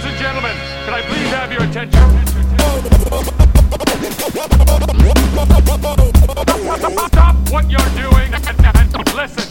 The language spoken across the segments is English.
Ladies and gentlemen, can I please have your attention? Stop what you're doing and listen.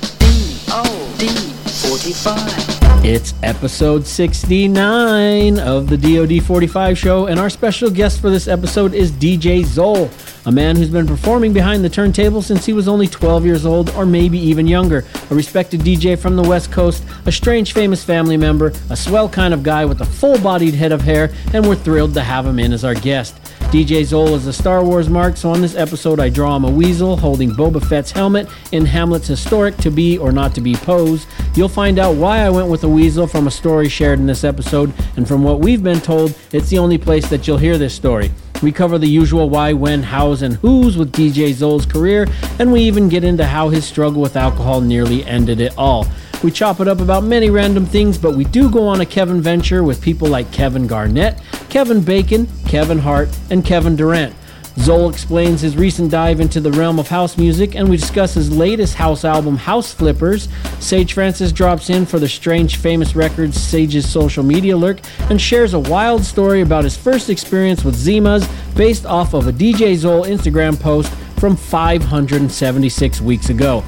DOD 45. It's episode 69 of the DoD 45 show, and our special guest for this episode is DJ Zole, a man who's been performing behind the turntable since he was only 12 years old or maybe even younger. A respected DJ from the West Coast, a strange famous family member, a swell kind of guy with a full bodied head of hair, and we're thrilled to have him in as our guest. DJ Zole is a Star Wars mark, so on this episode I draw him a weasel holding Boba Fett's helmet in Hamlet's historic to be or not to be pose. You'll find out why I went with a weasel from a story shared in this episode, and from what we've been told, it's the only place that you'll hear this story. We cover the usual why, when, hows, and who's with DJ Zole's career, and we even get into how his struggle with alcohol nearly ended it all. We chop it up about many random things, but we do go on a Kevin venture with people like Kevin Garnett, Kevin Bacon, Kevin Hart, and Kevin Durant. Zole explains his recent dive into the realm of house music, and we discuss his latest house album, House Flippers. Sage Francis drops in for the Strange Famous Records Sage's social media lurk and shares a wild story about his first experience with Zimas based off of a DJ Zole Instagram post from 576 weeks ago.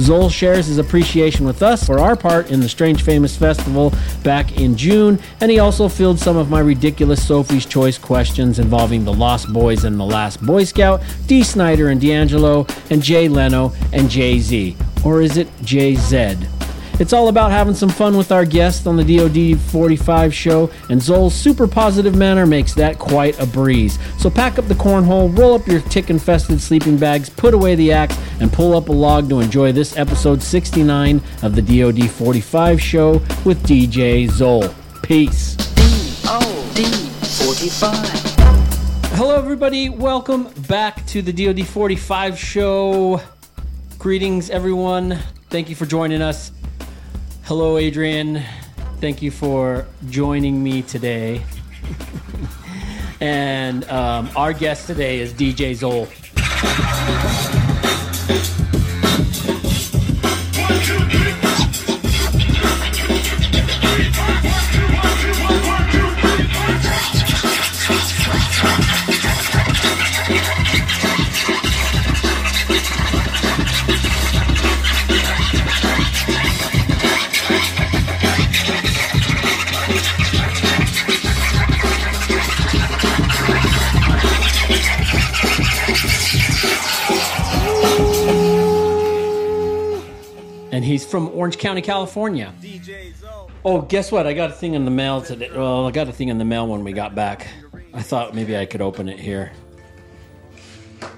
Zole shares his appreciation with us for our part in the Strange Famous Festival back in June, and he also filled some of my ridiculous Sophie's Choice questions involving the Lost Boys and the Last Boy Scout, Dee Snider and D'Angelo, and Jay Leno and Jay Z. Or is it Jay Z? It's all about having some fun with our guest on the DoD 45 show, and Zole's super positive manner makes that quite a breeze. So pack up the cornhole, roll up your tick infested sleeping bags, put away the axe, and pull up a log to enjoy this episode 69 of the DoD 45 show with DJ Zoll. Peace. DOD 45. Hello, everybody. Welcome back to the DoD 45 show. Greetings, everyone. Thank you for joining us. Hello, Adrian. Thank you for joining me today. and um, our guest today is DJ Zole. He's from Orange County, California. Oh, guess what? I got a thing in the mail today. Well, I got a thing in the mail when we got back. I thought maybe I could open it here. I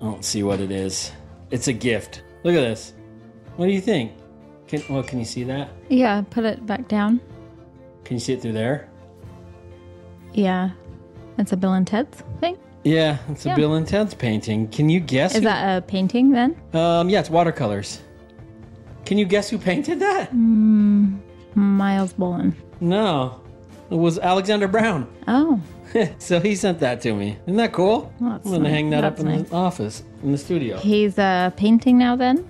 don't see what it is. It's a gift. Look at this. What do you think? Can well, can you see that? Yeah, put it back down. Can you see it through there? Yeah. It's a Bill and Ted's thing. Yeah, it's a Yeah. Bill and Ted's painting. Can you guess? Is who- that a painting then? Um, yeah, it's watercolors. Can you guess who painted that? Mm, Miles Bolin. No, it was Alexander Brown. Oh, so he sent that to me. Isn't that cool? Well, I'm gonna nice. hang that up in nice. the office, in the studio. he's uh, painting now then?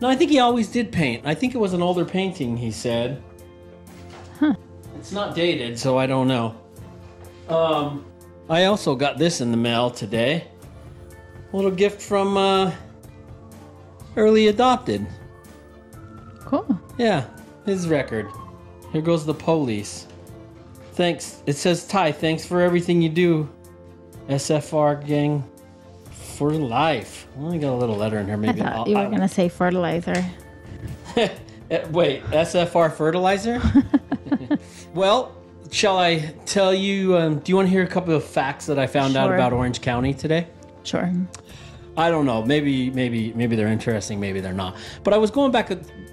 No, I think he always did paint. I think it was an older painting. He said. Huh. It's not dated, so I don't know. Um, I also got this in the mail today. A little gift from uh, Early Adopted. Cool. Yeah, his record. Here goes the police. Thanks. It says Tai. Thanks for everything you do, SFR gang, for life. I only got a little letter in here. I Maybe thought I'll- you were going to say fertilizer. Eh, Wait, SFR fertilizer? well, shall I tell you? Um, do you want to hear a couple of facts that I found out about Orange County today? Sure. I don't know. Maybe, maybe, maybe they're interesting. Maybe they're not. But I was going back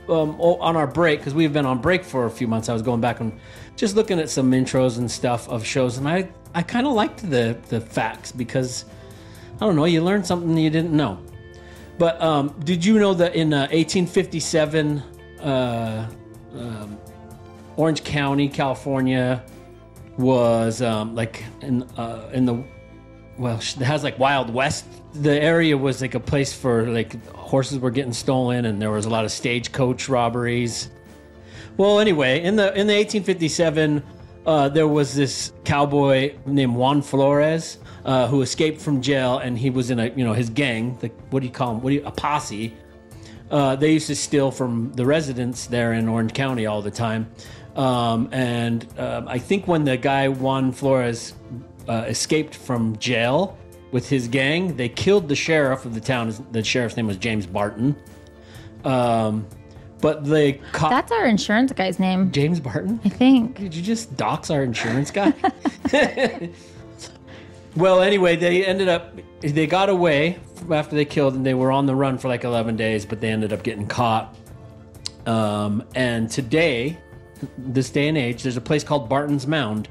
um, on our break because we've been on break for a few months. I was going back and just looking at some intros and stuff of shows, and I, I kind of liked the the facts because I don't know. You learn something you didn't know. But um, did you know that in uh, 1857, uh, um, Orange County, California, was um, like in uh, in the well, it has like Wild West. The area was like a place for like horses were getting stolen, and there was a lot of stagecoach robberies. Well, anyway, in the in the 1857, uh, there was this cowboy named Juan Flores uh, who escaped from jail, and he was in a you know his gang. The, what do you call him? What do you a posse? Uh, they used to steal from the residents there in Orange County all the time. Um, and uh, I think when the guy Juan Flores uh, escaped from jail with his gang, they killed the sheriff of the town. The sheriff's name was James Barton. Um, but they caught That's our insurance guy's name, James Barton. I think. Did you just dox our insurance guy? well, anyway, they ended up they got away after they killed and they were on the run for like 11 days, but they ended up getting caught. Um, and today, this day and age, there's a place called Barton's Mound.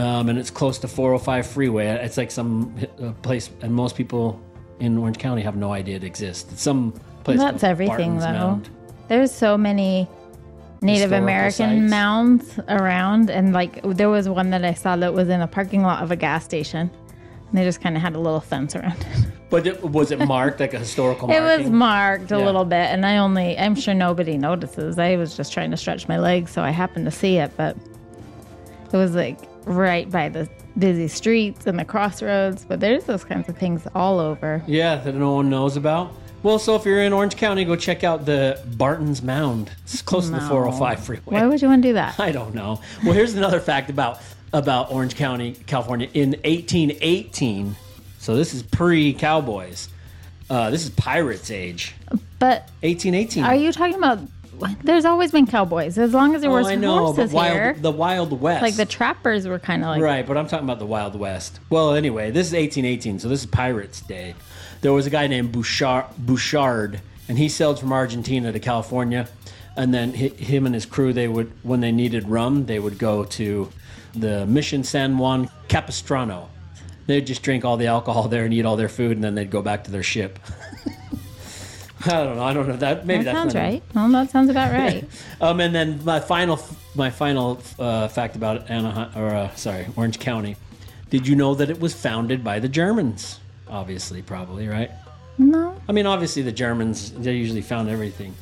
Um, and it's close to 405 freeway. It's like some uh, place, and most people in Orange County have no idea it exists. It's some place. That's everything, Barton's though. Mound. There's so many Native Historical American sites. mounds around, and like there was one that I saw that was in a parking lot of a gas station. And they just kind of had a little fence around it. But it, was it marked like a historical? It marking? was marked a Yeah. little bit, and I only, I'm sure nobody notices. I was just trying to stretch my legs, so I happened to see it, but it was like right by the busy streets and the crossroads. But there's those kinds of things all over. Yeah, that no one knows about. Well, so if you're in Orange County, go check out the Barton's Mound. It's close to the 405 freeway. Why would you want to do that? I don't know. Well, here's another fact about about Orange County, California. In 1818, so this is pre-cowboys. Uh, this is pirates' age. But 1818. are you talking about? There's always been cowboys. As long as there Oh, was I know, but wild, here, the Wild West. like the trappers were kind of like Right, but I'm talking about the Wild West. Well, anyway, this is 1818, so this is Pirates Day. There was a guy named Bouchard, Bouchard and he sailed from Argentina to California. And then hi- him and his crew, they would, when they needed rum, they would go to the Mission San Juan Capistrano. They'd just drink all the alcohol there and eat all their food, and then they'd go back to their ship. I don't know. I don't know that. Maybe That that's sounds right. Well, that sounds about right. um, and then my final, my final uh, fact about Anaheim, or uh, sorry, Orange County. Did you know that it was founded by the Germans? Obviously, probably, right? no, I mean, obviously, the Germans they usually found everything.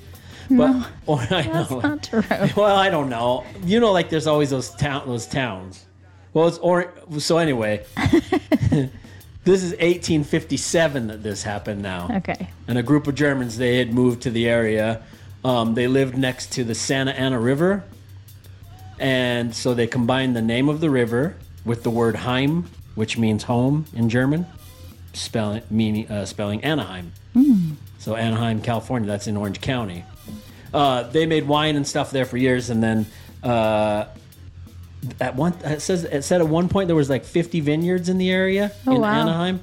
But or, I that's know. not true. Well, I don't know. You know, like there's always those town, those towns. Well, it's or so anyway. This is 1857 that this happened. Now, Okay. and a group of Germans they had moved to the area. Um, they lived next to the Santa Ana River, and so they combined the name of the river with the word Heim, which means home in German, spelling meaning uh, spelling Anaheim. So Anaheim, California, that's in Orange County. Uh, they made wine and stuff there for years, and then uh, at one it says it said at one point there was like 50 vineyards in the area Oh, in wow. Anaheim.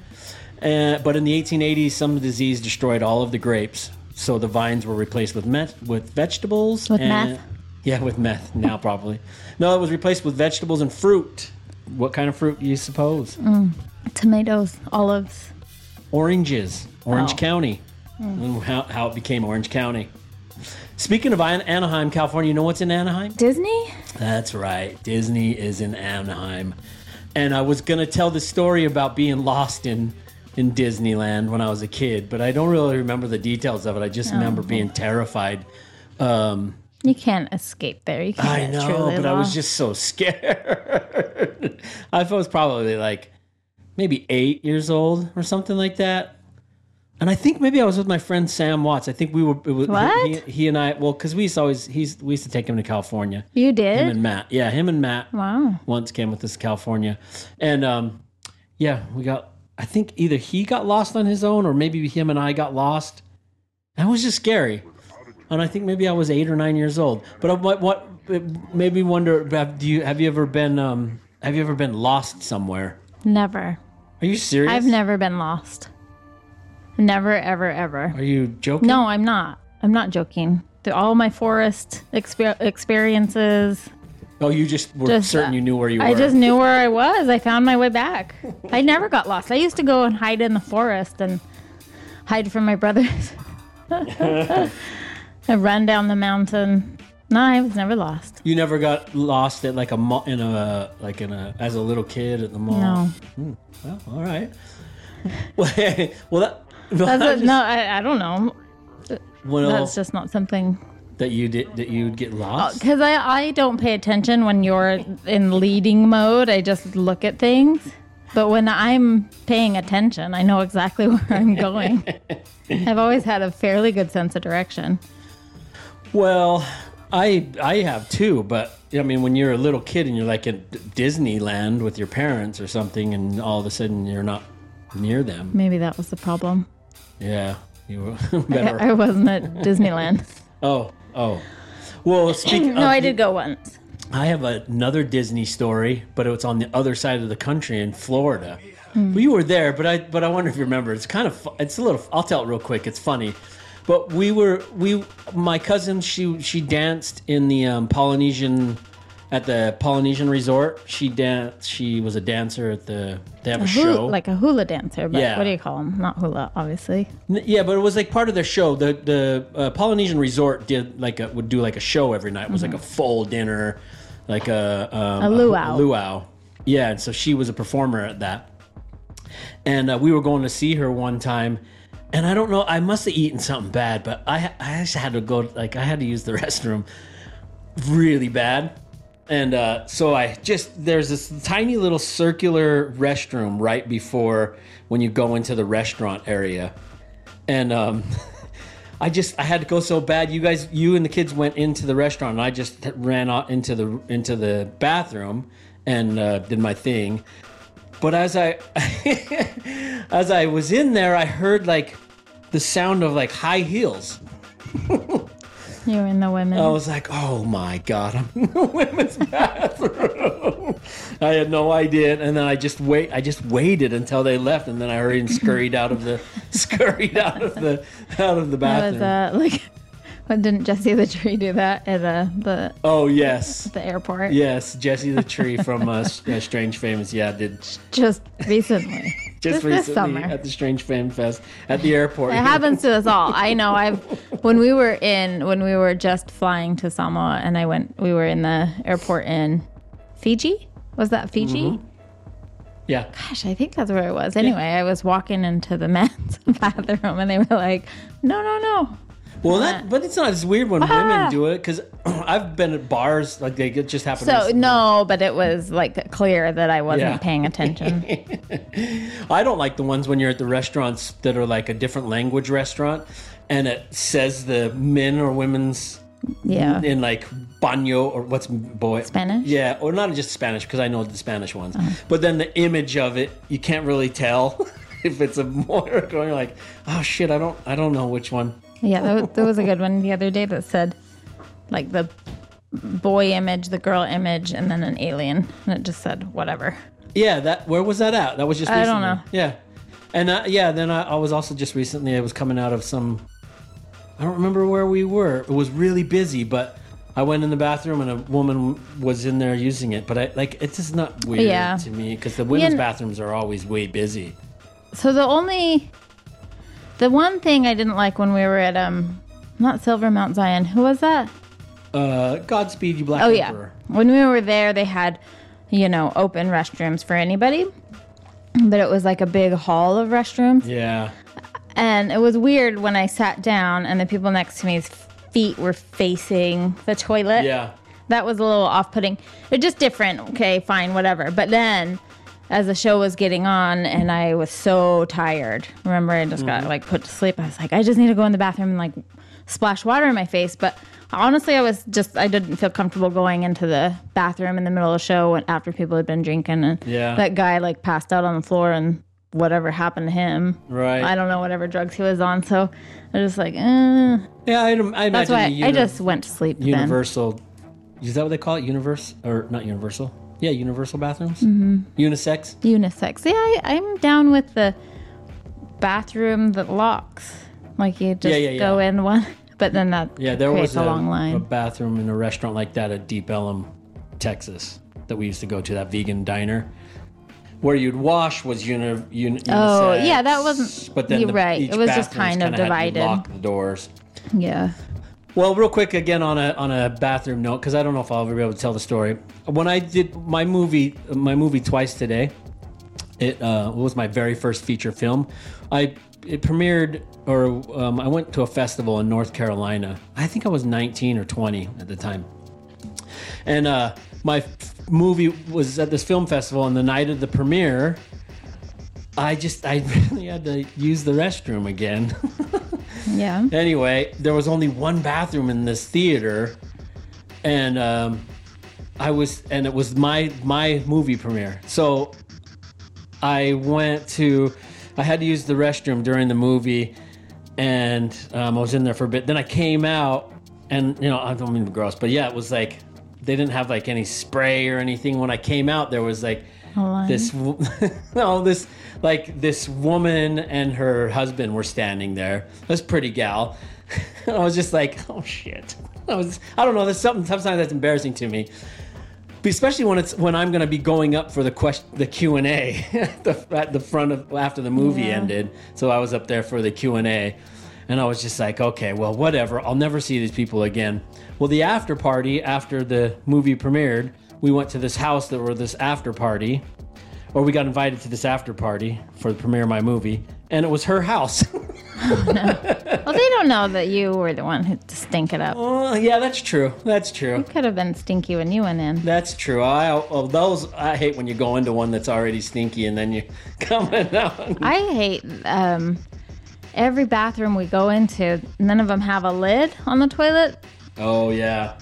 Uh, but in the 1880s, some disease destroyed all of the grapes, so the vines were replaced with meth, with vegetables. With and, meth? Yeah, with meth now probably. No, it was replaced with vegetables and fruit. What kind of fruit do you suppose? Mm. Tomatoes, olives. Oranges, Orange Oh. County, and how, how it became Orange County. Speaking of An- Anaheim, California, you know what's in Anaheim? Disney? That's right. Disney is in Anaheim. And I was going to tell the story about being lost in in Disneyland when I was a kid, but I don't really remember the details of it. I just remember being terrified. Um, You can't escape there. You can't I know, but I was just so scared. I was probably like maybe eight years old or something like that. And I think maybe I was with my friend Sam Watts. I think we were. It was, What? He, he and I. Well, because we used to always he's we used to take him to California. You did. Him and Matt. Yeah, him and Matt Wow. once came with us to California, and um, yeah, we got. I think either he got lost on his own, or maybe him and I got lost. That was just scary, and I think maybe I was eight or nine years old. But what what it made me wonder: have, do you have you ever been um have you ever been lost somewhere? Never. Are you serious? I've never been lost. Never, ever, ever. Are you joking? No, I'm not. I'm not joking. Through all my forest exper- experiences, Oh, you just were Just, certain you knew where you were. I just knew where I was. I found my way back. I never got lost. I used to go and hide in the forest and hide from my brothers. I run down the mountain. No, I was never lost. You never got lost at like a mall in a like in a as a little kid at the mall. No. Hmm. Well, all right. well, well, that. That's a, just- no, I, I don't know. well, That's just not something that you did that you'd get uh, lost? Because I, I don't pay attention when you're in leading mode. I just look at things. But when I'm paying attention, I know exactly where I'm going. I've always had a fairly good sense of direction. Well, I I have too, but I mean, when you're a little kid and you're like at Disneyland with your parents or something, and all of a sudden you're not near them, Maybe that was the problem. Yeah, you were I, better. I wasn't at Disneyland. oh, oh. Well, speaking. no, I did go once. I have another Disney story, but it's on the other side of the country in Florida. Well, you were there, but I but I wonder if you remember. It's kind of it's a little. I'll tell it real quick. It's funny, but we were we my cousin she she danced in the um, Polynesian at the Polynesian resort. She danced. She was a dancer at the. They have a, A show. like a hula dancer, but Yeah. what do you call them? Not hula, obviously. N- Yeah, but it was like part of their show. The the uh, Polynesian resort did like a, would do like a show every night. It was like a full dinner, like a um, Mm-hmm. A luau. A, luau. Yeah, and so she was a performer at that. And uh, we were going to see her one time, and I don't know. I must have eaten something bad, but I I just had to go. Like I had to use the restroom really bad. And uh, so I just there's this tiny little circular restroom right before when you go into the restaurant area, and um, I just I had to go so bad. You guys, you and the kids went into the restaurant, and I just ran out into the into the bathroom and uh, did my thing. But as I as I was in there, I heard like the sound of like high heels. You were in the women. I was like, oh my God, I'm in the women's bathroom. I had no idea. And then I just wait I just waited until they left and then I hurried and scurried out of the scurried out of the out of the that was bathroom. uh, like, what didn't Jesse the Tree do that at uh, the oh yes. the airport? Yes, Jesse the Tree from uh, uh, Strange Famous. Yeah, did Just recently. just this recently summer. at the Strange Fame Fest at the airport. It happens to us all. I know. I've when we were in when we were just flying to Samoa, and I went. We were in the airport in Fiji. Was that Fiji? Mm-hmm. Yeah. Gosh, I think that's where it was. Anyway, I was walking into the men's bathroom, and they were like, "No, no, no." Well, that but it's not as weird when women do it because I've been at bars like they it just happened. So recently. no, but it was like clear that I wasn't Yeah. paying attention. I don't like the ones when you're at the restaurants that are like a different language restaurant, and it says the men or women's Yeah. in like baño or what's boy Spanish? Yeah, or not just Spanish because I know the Spanish ones, uh-huh. but then the image of it you can't really tell if it's a boy or a girl. You're like, oh shit, I don't, I don't know which one. Yeah, that was, there was a good one the other day that said like the boy image, the girl image, and then an alien, and it just said whatever. Yeah, that where was that at? That was just I don't know. Yeah, and uh, yeah, then I, I was also just recently. I was coming out of some. I don't remember where we were. It was really busy, but I went in the bathroom and a woman was in there using it. But I like it's just not weird Yeah. to me because the women's Yeah. bathrooms are always way busy. So the only, the one thing I didn't like when we were at um, not Silver Mount Zion. Who was that? Uh, Godspeed, you Black Oh yeah, when we were there, they had, you know, open restrooms for anybody, but it was like a big hall of restrooms. Yeah, And it was weird when I sat down and the people next to me's feet were facing the toilet. yeah. That was a little off putting. They're just different. Okay, fine, whatever. But then as the show was getting on and I was so tired, remember I just got like put to sleep. I was like, I just need to go in the bathroom and like splash water in my face. But honestly, I was just, I didn't feel comfortable going into the bathroom in the middle of the show after people had been drinking. And Yeah. that guy like passed out on the floor and whatever happened to him. Right. I don't know whatever drugs he was on. So I was just like, eh. Yeah, I, I imagine That's why the I uni- just went to sleep then. universal. Is that what they call it? Universe or not universal? Yeah, universal bathrooms. Mm-hmm. Unisex. Unisex. Yeah, I, I'm down with the bathroom that locks. Like you just Yeah, yeah, go yeah. in one, but then that Yeah, there was a, long line. a bathroom in a restaurant like that at Deep Ellum, Texas, that we used to go to. That vegan diner, where you'd wash was uni, uni, Oh, yeah, that wasn't- But then you're the, right. It was just kind of kinda had to divided. Lock the doors. yeah. Well, real quick again on a on a bathroom note because I don't know if I'll ever be able to tell the story. When I did my movie, my movie twice today, it uh, was my very first feature film. I it premiered, or um, I went to a festival in North Carolina. I think I was 19 or 20 at the time, and uh, my f- movie was at this film festival. And the night of the premiere, I just I really had to use the restroom again. Yeah. anyway, there was only one bathroom in this theater, and um, I was, and it was my my movie premiere. So I went to, I had to use the restroom during the movie, and um, I was in there for a bit. Then I came out, and you know, I don't mean to be gross, but yeah, it was like they didn't have like any spray or anything. When I came out, there was like this, no, this like this woman and her husband were standing there. This pretty gal. I was just like, oh shit. I was, I don't know. There's something sometimes that's embarrassing to me especially when it's when I'm going to be going up for the question, the Q and A at the, at the front of after the movie Yeah. ended. So I was up there for the Q and A, and I was just like, okay, well, whatever. I'll never see these people again. Well, the after party after the movie premiered, we went to this house that were this after party, or we got invited to this after party for the premiere of my movie, and it was her house. Well, they don't know that you were the one who to stink it up. oh, yeah, that's true. That's true. It could have been stinky when you went in. That's true. I oh, those I hate when you go into one that's already stinky and then you come out. I hate um, every bathroom we go into. None of them have a lid on the toilet. Oh yeah.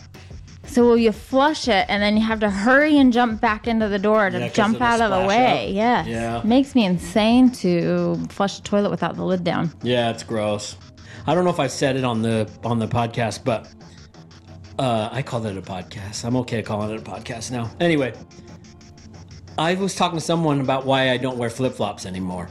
So will you flush it, and then you have to hurry and jump back into the door to Yeah, 'cause jump it'll out of the splash way. up. Yes. Yeah. Makes me insane to flush the toilet without the lid down. Yeah, it's gross. I don't know if I said it on the on the podcast, but uh, I call it a podcast. I'm okay calling it a podcast now. Anyway, I was talking to someone about why I don't wear flip flops anymore,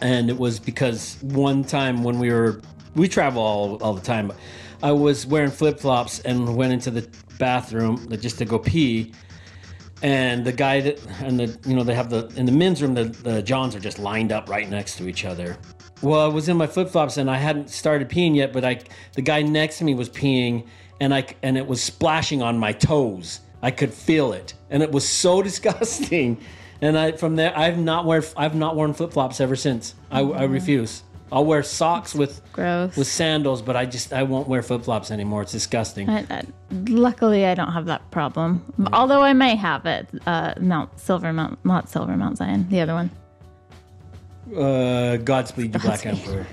and it was because one time when we were we travel all all the time, but I was wearing flip flops and went into the bathroom just to go pee. And the guy that, and the, you know, they have the, in the men's room, the, the Johns are just lined up right next to each other. Well, I was in my flip flops and I hadn't started peeing yet, but I, the guy next to me was peeing and I, and it was splashing on my toes. I could feel it. And it was so disgusting. And I, from there, I've not wear, I've not worn flip flops ever since. I, I refuse. I'll wear socks with, Gross. with sandals, but I just, I won't wear flip flops anymore. It's disgusting. I, I, luckily, I don't have that problem. Although I may have it. Uh, Mount Silver Mount, not Silver Mount Zion, the other one. Uh, Godspeed, you Black Emperor.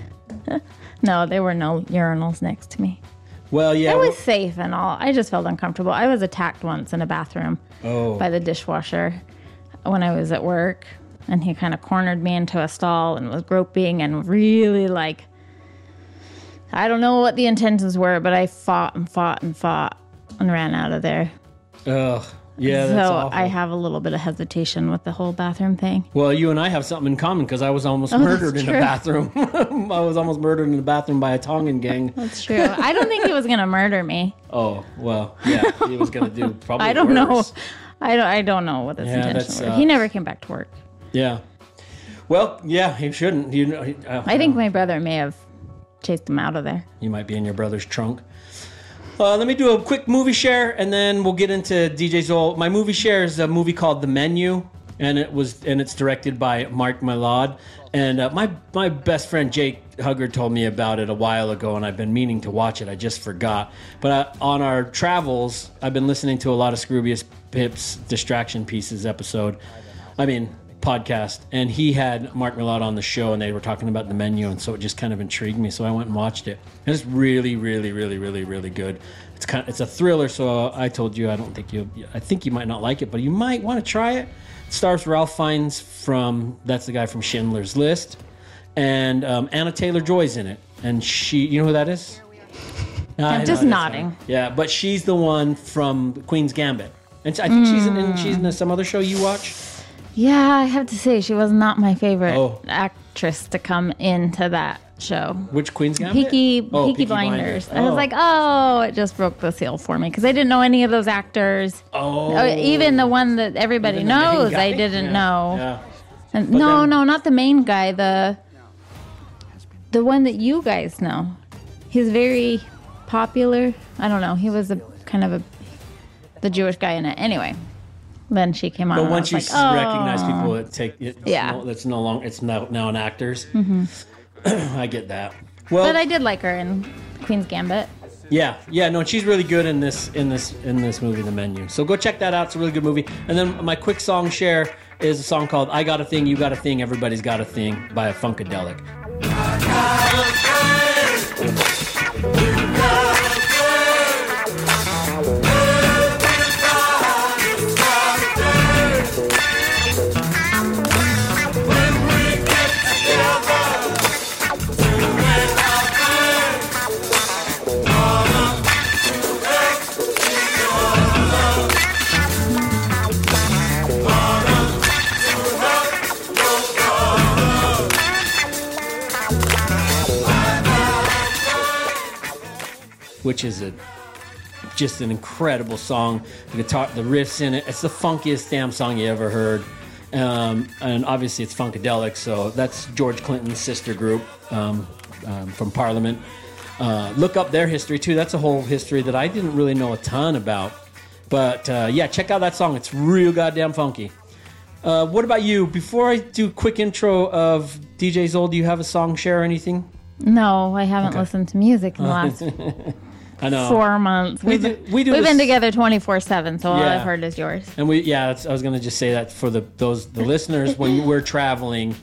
No, there were no urinals next to me. Well, yeah. It well- was safe and all. I just felt uncomfortable. I was attacked once in a bathroom oh. by the dishwasher when I was at work, and he kind of cornered me into a stall and was groping and really like. I don't know what the intentions were, but I fought and fought and fought and ran out of there. Ugh. Yeah, that's so awful. I have a little bit of hesitation with the whole bathroom thing. Well, you and I have something in common because I was almost Oh, murdered in a bathroom. I was almost murdered in a bathroom by a Tongan gang. That's true. I don't think he was gonna murder me. Oh, well, yeah, he was going to do probably I don't know. I don't. I don't know what his Yeah, intentions were. He never came back to work. Yeah. Well, yeah, he shouldn't. You know, uh, I think my brother may have chased him out of there. you might be in your brother's trunk. Uh, let me do a quick movie share, and then we'll get into DJ Zole. My movie share is a movie called The Menu, and it was and it's directed by Mark Mylod. And uh, my my best friend Jake Huggard told me about it a while ago, and I've been meaning to watch it. I just forgot. But uh, on our travels, I've been listening to a lot of Scroobius Pip's Distraction Pieces episode. I mean podcast, and he had Mark Mylod on the show, and they were talking about the menu, and so it just kind of intrigued me. So I went and watched it. And it's really, really, really, really, really good. It's kind of, it's a thriller. So I told you I don't think you I think you might not like it, but you might want to try it. It stars Ralph Fiennes from that's the guy from Schindler's List, and um, Anya Taylor Joy's in it, and she you know who that is? I I'm know, just that's nodding. fine. Yeah, but she's the one from Queen's Gambit, and I think she's in, in she's in some other show you watch. Yeah, I have to say she was not my favorite Oh. actress to come into that show. Which Queen's Gambit? Peaky, Oh, Peaky, Blinders. I was oh. like, oh, it just broke the seal for me because I didn't know any of those actors. oh, Oh, even the one that everybody Even the main knows, guy? I didn't Yeah, know. Yeah. And no, then- no, not the main guy. The the one that you guys know. He's very popular. I don't know. He was a kind of a the Jewish guy in it. Anyway, then she came on. But once you was like, oh. recognize people that take it, Yeah. no, that's no longer it's now now an actors. Mm-hmm. I get that. Well, But I did like her in Queen's Gambit. Yeah, yeah, no, she's really good in this in this in this movie, The Menu. So go check that out. It's a really good movie. And then my quick song share is a song called "I Got a Thing, You Got a Thing, Everybody's Got a Thing" by Funkadelic. Which is a just an incredible song. The guitar, the riffs in it, it's the funkiest damn song you ever heard. Um, and obviously, it's Funkadelic, so that's George Clinton's sister group um, um, from Parliament. Uh, look up their history too. That's a whole history that I didn't really know a ton about. But uh, yeah, check out that song. It's real goddamn funky. Uh, what about you? Before I do a quick intro of DJ Zole, do you have a song share or anything? No, I haven't listened to music in the last I know. four months. We We've, do- we do we've this- been together 24 7, so all Yeah. I've heard is yours. And we, yeah, that's, I was gonna just say that for the those the listeners when we're traveling,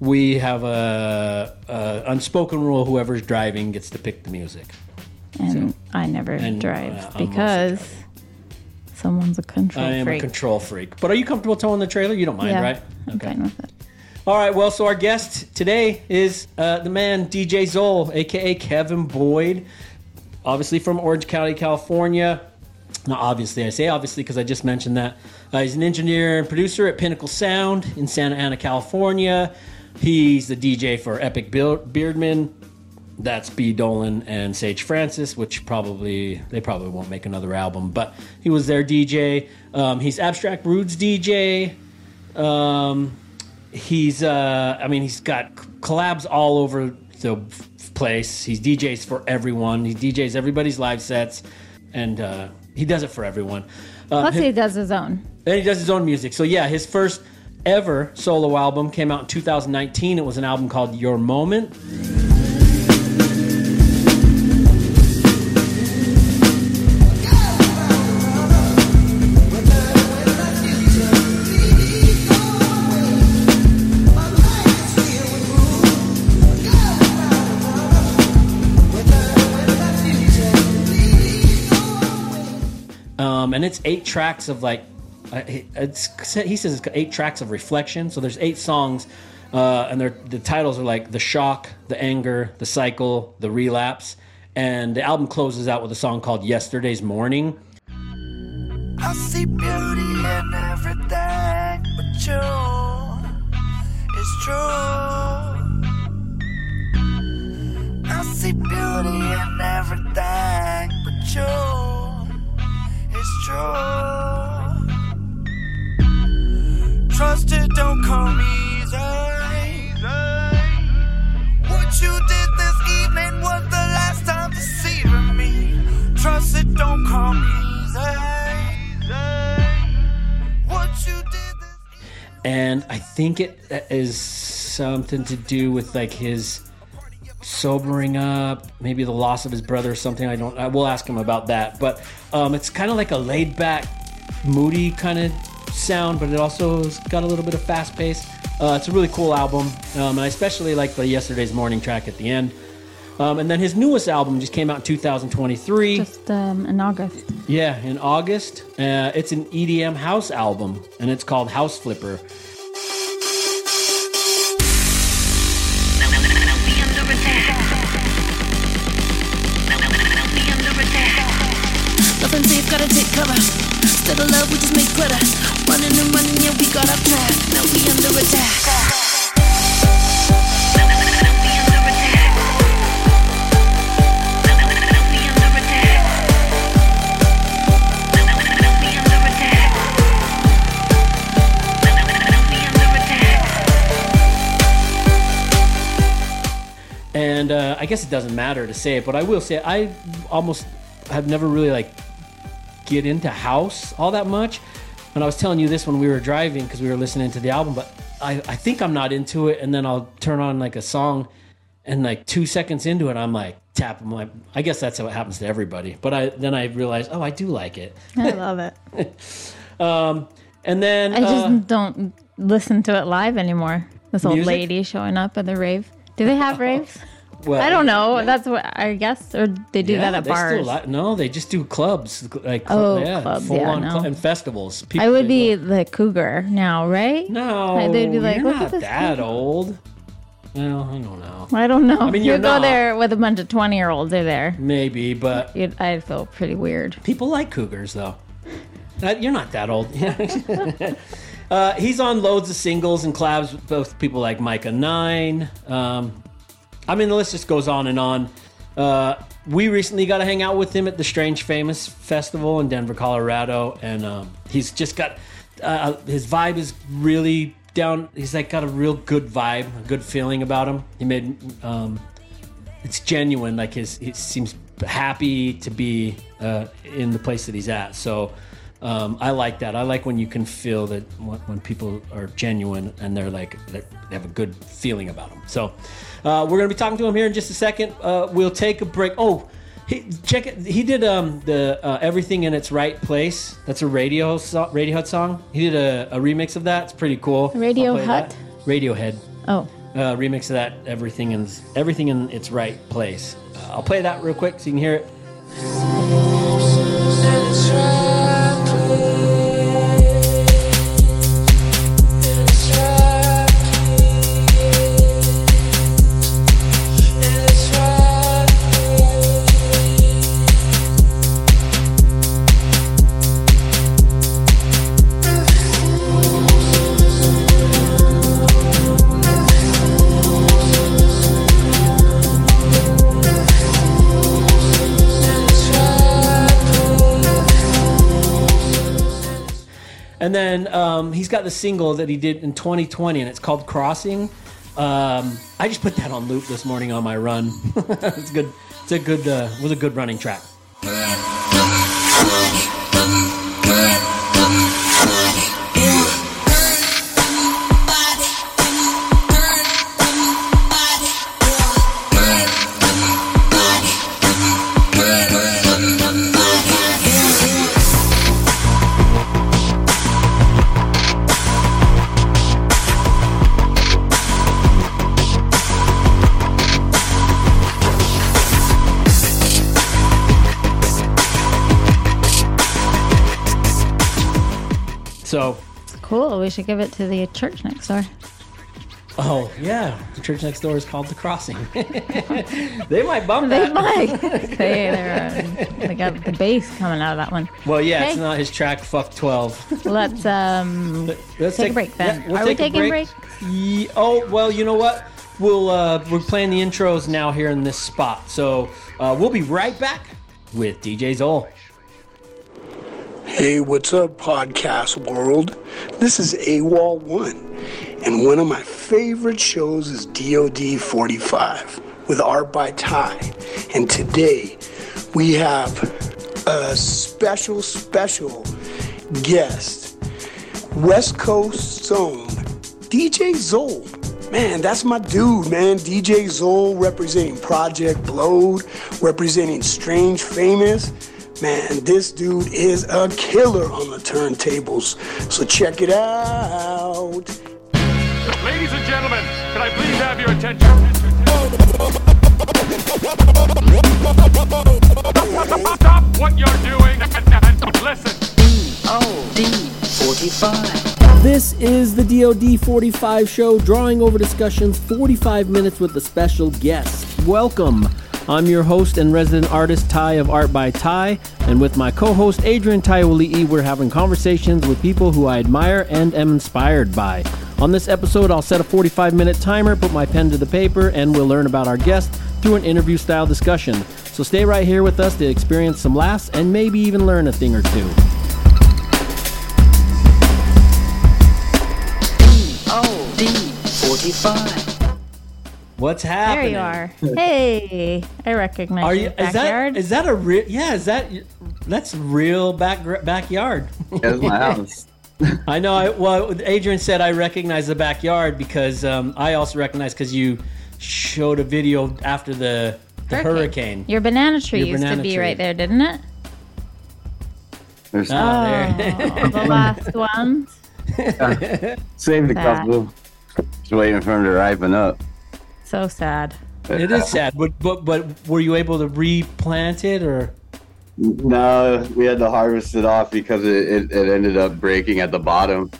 we have a, a unspoken rule: whoever's driving gets to pick the music. And I never And, drive uh, I'm mostly because someone's a control I am freak. a control freak. But are you comfortable towing the trailer? You don't mind, yeah, right? I'm fine with it. All right. Well, so our guest today is uh, the man DJ Zole, aka Kevin Boyd, obviously from Orange County, California. Now, obviously, I say obviously because I just mentioned that. Uh, he's an engineer and producer at Pinnacle Sound in Santa Ana, California. He's the DJ for Epic Beard Men. That's B. Dolan and Sage Francis, which probably they probably won't make another album, but he was their DJ. Um, he's Abstract Rude's DJ. Um, he's uh i mean he's got collabs all over the place. He's djs for everyone. He djs everybody's live sets. And uh he does it for everyone. Uh, Plus, hi- he does his own. and he does his own music. So yeah his first ever solo album came out in 2019 it was an album called your moment um, and it's eight tracks of like uh, it's he says it's eight tracks of reflection so there's eight songs uh, and the titles are like the shock the anger the cycle the relapse and the album closes out with a song called yesterday's morning I see beauty in everything but you. It's true. I see beauty in everything but you. It's true. Trust it don't come easy. What you did this evening was the last time deceiving me. Trust it don't come easy. What you did this and I think it is something to do with like his sobering up, maybe the loss of his brother or something. I don't. I will ask him about that. But um, it's kind of like a laid back, moody kind of sound, but it also has got a little bit of fast pace. Uh, it's a really cool album, um, and I especially like the Yesterday's Morning track at the end. Um, and then his newest album just came out in 2023. Just um, in August. Yeah, in August. Uh, it's an EDM house album, and it's called House Flipper. Instead of love, we just make glitter. Running and running, yeah, we got our plan. Now we under attack. And uh, I guess it doesn't matter to say it, but I will say it. I almost have never really like get into house all that much. And I was telling you this when we were driving because we were listening to the album, but I, I think I'm not into it. And then I'll turn on like a song and like two seconds into it, I'm like tapping my. I guess that's how it happens to everybody. But I then I realized, oh, I do like it. I love it. And then I just uh, don't listen to it live anymore. This old Music? lady showing up at the rave. Do they have raves? Well, I don't know. That's what I guess, or they do that at still bars. li- no, they just do clubs like Oh, yeah, clubs, full yeah, on no. cl- and festivals. People, I would be go- the cougar now, right? no. Like, they'd be like, you're "Look at not that cougar." old. Well, I don't know. I don't know. I mean, you go not. there with a bunch of twenty-year-olds. They're there. Maybe, but You'd, I'd feel pretty weird. people like cougars though. You're not that old. uh, he's on loads of singles and collabs with both people like Micah Nine. Um, I mean, the list just goes on and on. Uh, we recently got to hang out with him at the Strange Famous Festival in Denver, Colorado, and um, he's just got uh, his vibe is really down. He's like got a real good vibe, a good feeling about him. He made um, it's genuine. Like his, he seems happy to be uh, in the place that he's at. So um, I like that. I like when you can feel that when, when people are genuine and they're like they're, they have a good feeling about them. So uh, we're gonna be talking to him here in just a second. Uh, we'll take a break. Oh. He, check it. He did um, the uh, "Everything in Its Right Place." That's a radio so- Radiohead song. He did a, a remix of that. It's pretty cool. Radio Hut? Radiohead Oh, uh, remix of that everything in everything in its right place uh, i'll play that real quick so you can hear it um, he's got the single that he did in 2020 and it's called crossing. Um, i just put that on loop this morning on my run. It's good it's a good uh, was a good running track We should give it to the church next door. oh yeah the church next door is called the crossing they might bump They that might. they, uh, they got the bass coming out of that one. well yeah it's not his track fuck 12 Let's um. Let's Take a break then. we'll Are we taking a break? Oh well, you know what? We'll uh, we're playing the intros now here in this spot, so uh, we'll be right back with DJ Zole. Hey, what's up, podcast world? This is AWOL1, and one of my favorite shows is DoD 45 with Art by Tai. And today we have a special, special guest, West Coast Zone, DJ Zole. Man, that's my dude, man. DJ Zole representing Project Blowed, representing Strange Famous. Man, this dude is a killer on the turntables. So check it out. Ladies and gentlemen, can I please have your attention? Stop what you're doing and, and listen. D 45. This is the DoD 45 show, drawing over discussions 45 minutes with a special guest. Welcome. I'm your host and resident artist, Tai of Art by Tai, and with my co host, Adrian Taiwali'i, we're having conversations with people who I admire and am inspired by. On this episode, I'll set a 45 minute timer, put my pen to the paper, and we'll learn about our guest through an interview style discussion. So stay right here with us to experience some laughs and maybe even learn a thing or two. O D 45. What's happening? There happening? you are. Hey, I recognize Are your you? Is backyard. that is that a real? Yeah, is that that's real back backyard? That's my house. I know. I, well, Adrian said I recognize the backyard because um, I also recognize because you showed a video after the, the hurricane. Your banana tree Your used banana to be tree. right there, didn't it? There's Oh, there. Oh, the last ones. saved a Sad. couple. Just waiting for them to ripen up. So sad. it is sad, but but but were you able to replant it or? No, we had to harvest it off because it, it, it ended up breaking at the bottom, Oh,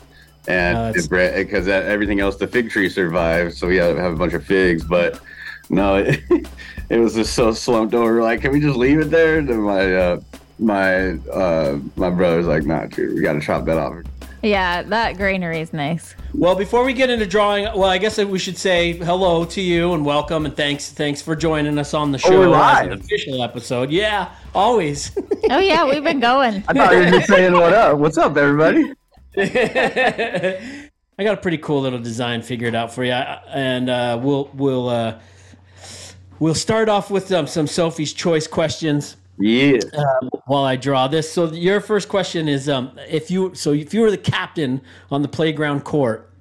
and that's- because everything else, the fig tree survived, so we had to have a bunch of figs. But no, it, it was just so slumped over. Like, can we just leave it there? And my uh, my uh, my brother's like, nah, dude, we got to chop that off. Yeah, that granary is nice. Well, before we get into drawing, well, I guess we should say hello to you and welcome and thanks thanks for joining us on the show we're as an official episode. Yeah, always. Oh yeah, we've been going. I thought you were just saying what up. What's up, everybody? I got a pretty cool little design figured out for you, and uh, we'll we'll uh, we'll start off with um, some Sophie's choice questions Yeah. While I draw this. So your first question is um, if you so if you were the captain on the playground court,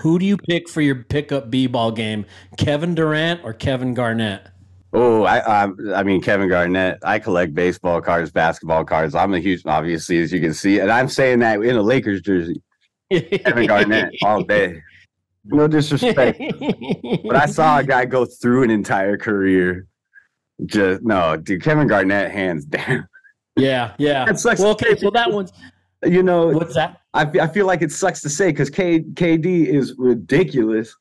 who do you pick for your pickup b-ball game? Kevin Durant or Kevin Garnett? Oh, I, I, I mean Kevin Garnett. I collect baseball cards, basketball cards. I'm a huge, obviously, as you can see, and I'm saying that in a Lakers jersey. Kevin Garnett all day. No disrespect, but I saw a guy go through an entire career. Just no, dude. Kevin Garnett, hands down. Yeah, yeah. That sucks. Well, okay, so that one's You know, what's that? I, I feel like it sucks to say because K, KD is ridiculous,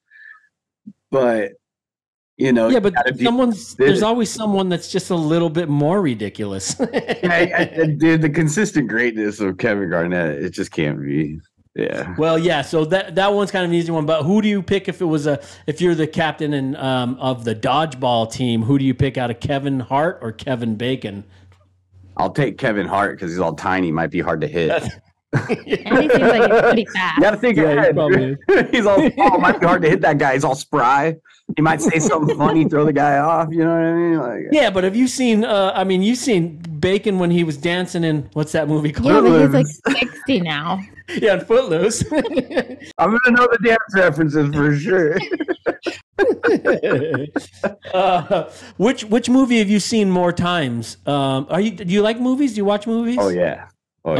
but you know, Yeah, but someone's there's it. always someone that's just a little bit more ridiculous. I, I, I- dude, the consistent greatness of Kevin Garnett, it just can't be. Yeah. Well, yeah. So that that one's kind of an easy one. But who do you pick if it was a if you're the captain and um, of the dodgeball team? Who do you pick out of Kevin Hart or Kevin Bacon? I'll take Kevin Hart because he's all tiny, might be hard to hit. And he seems like he's pretty fast. You gotta think Yeah, he ahead. probably he's all small, might be hard to hit that guy. He's all spry. He might say something funny, throw the guy off. You know what I mean? Like, Yeah, but have you seen? Uh, I mean, you've seen Bacon when he was dancing in what's that movie called? Yeah, called? but he's like 60 now. Yeah, in Footloose. I'm gonna know the dance references for sure. uh, which which movie have you seen more times? Um, are you do you like movies? Do you watch movies? oh yeah. Oh, yeah.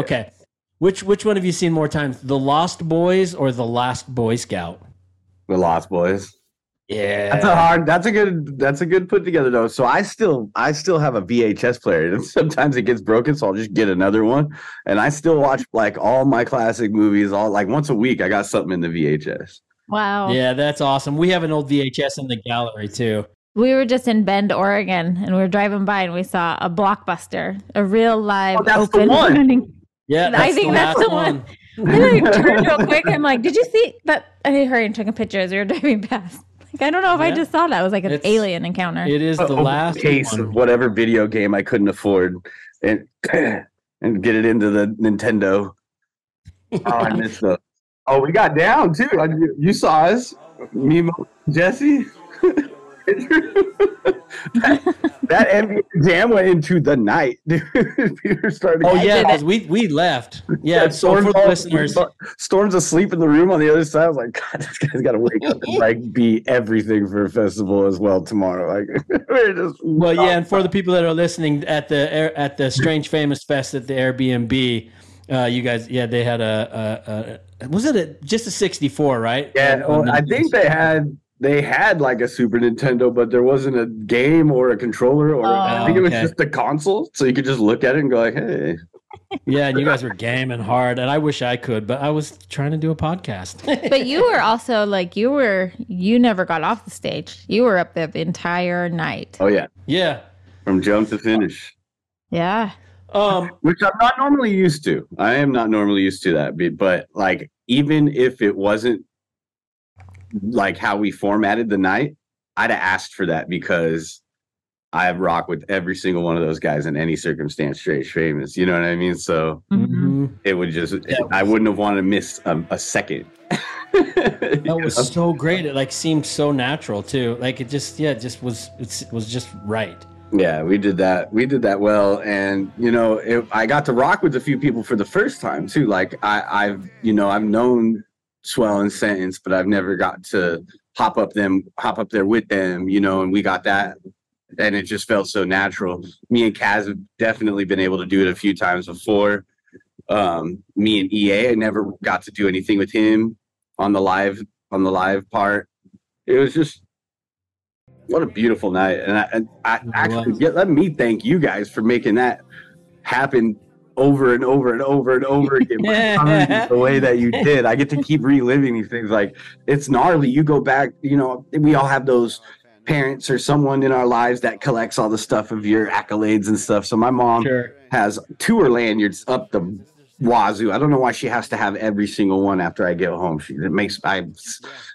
Okay. Which which one have you seen more times? The Lost Boys or The Last Boy Scout? The Lost Boys. Yeah. That's a hard. That's a good. That's a good put together though. So I still, I still have a VHS player, and sometimes it gets broken, so I'll just get another one, and I still watch like all my classic movies. All like once a week, I got something in the VHS. Wow. Yeah, that's awesome. We have an old VHS in the gallery too. We were just in Bend, Oregon, and we were driving by and we saw a blockbuster, a real live Oh, that's the open. one. running- Yeah, I think the that's the one. And I turned real quick. I'm like, "Did you see that?" And I hurried and took a picture as we were driving past. Like, I don't know if I just saw that. It was like an It's- alien encounter. It is the Open last case one. of whatever video game I couldn't afford, and and get it into the Nintendo. Oh, I missed the. Oh, we got down too. You saw us, me, Jesse. that, that NBA jam went into the night, dude. People started. Oh yeah, because we we left. Yeah, Yeah, so for the listeners, Storm's asleep in the room on the other side. I was like, God, this guy's got to wake up and like be everything for a festival as well tomorrow. Like, we're just well, yeah, and for the people that are listening at the Air- at the Strange Famous Fest at the Airbnb, uh, you guys, yeah, they had a, a, a was it a, just a 64, right? Yeah, well, I think they had they had like a Super Nintendo, but there wasn't a game or a controller, or I think it was okay. just a console, so you could just look at it and go like, "Hey, Yeah, and you guys were gaming hard, and I wish I could, but I was trying to do a podcast. but you were also like, you were, you never got off the stage. You were up there the entire night. oh yeah, yeah. from jump to finish." Yeah. Um. Which I'm not normally used to. I am not normally used to that, but like even if it wasn't like how we formatted the night, I'd have asked for that because I have rock with every single one of those guys in any circumstance, Strange Famous. You know what I mean? So mhm. it would just I wouldn't have wanted to miss a, a second. That was so great. It like seemed so natural too. Like it just, yeah, it just was, it was just right. yeah, we did that. We did that well, and you know, it, I got to rock with a few people for the first time too. Like I, I've you know I've known Swell and Sentence, but I've never got to hop up them, hop up there with them, you know, and we got that. And it just felt so natural. Me and Kaz have definitely been able to do it a few times before. Um, me and EA, I never got to do anything with him on the live on the live part. It was just what a beautiful night. And I, and I actually get, let me thank you guys for making that happen over and over and over and over again the way that you did. I get to keep reliving these things. Like it's gnarly. You go back, you know, we all have those parents or someone in our lives that collects all the stuff of your accolades and stuff. So my mom Sure. has tour lanyards up the wazoo. I don't know why she has to have every single one after I get home. She it makes I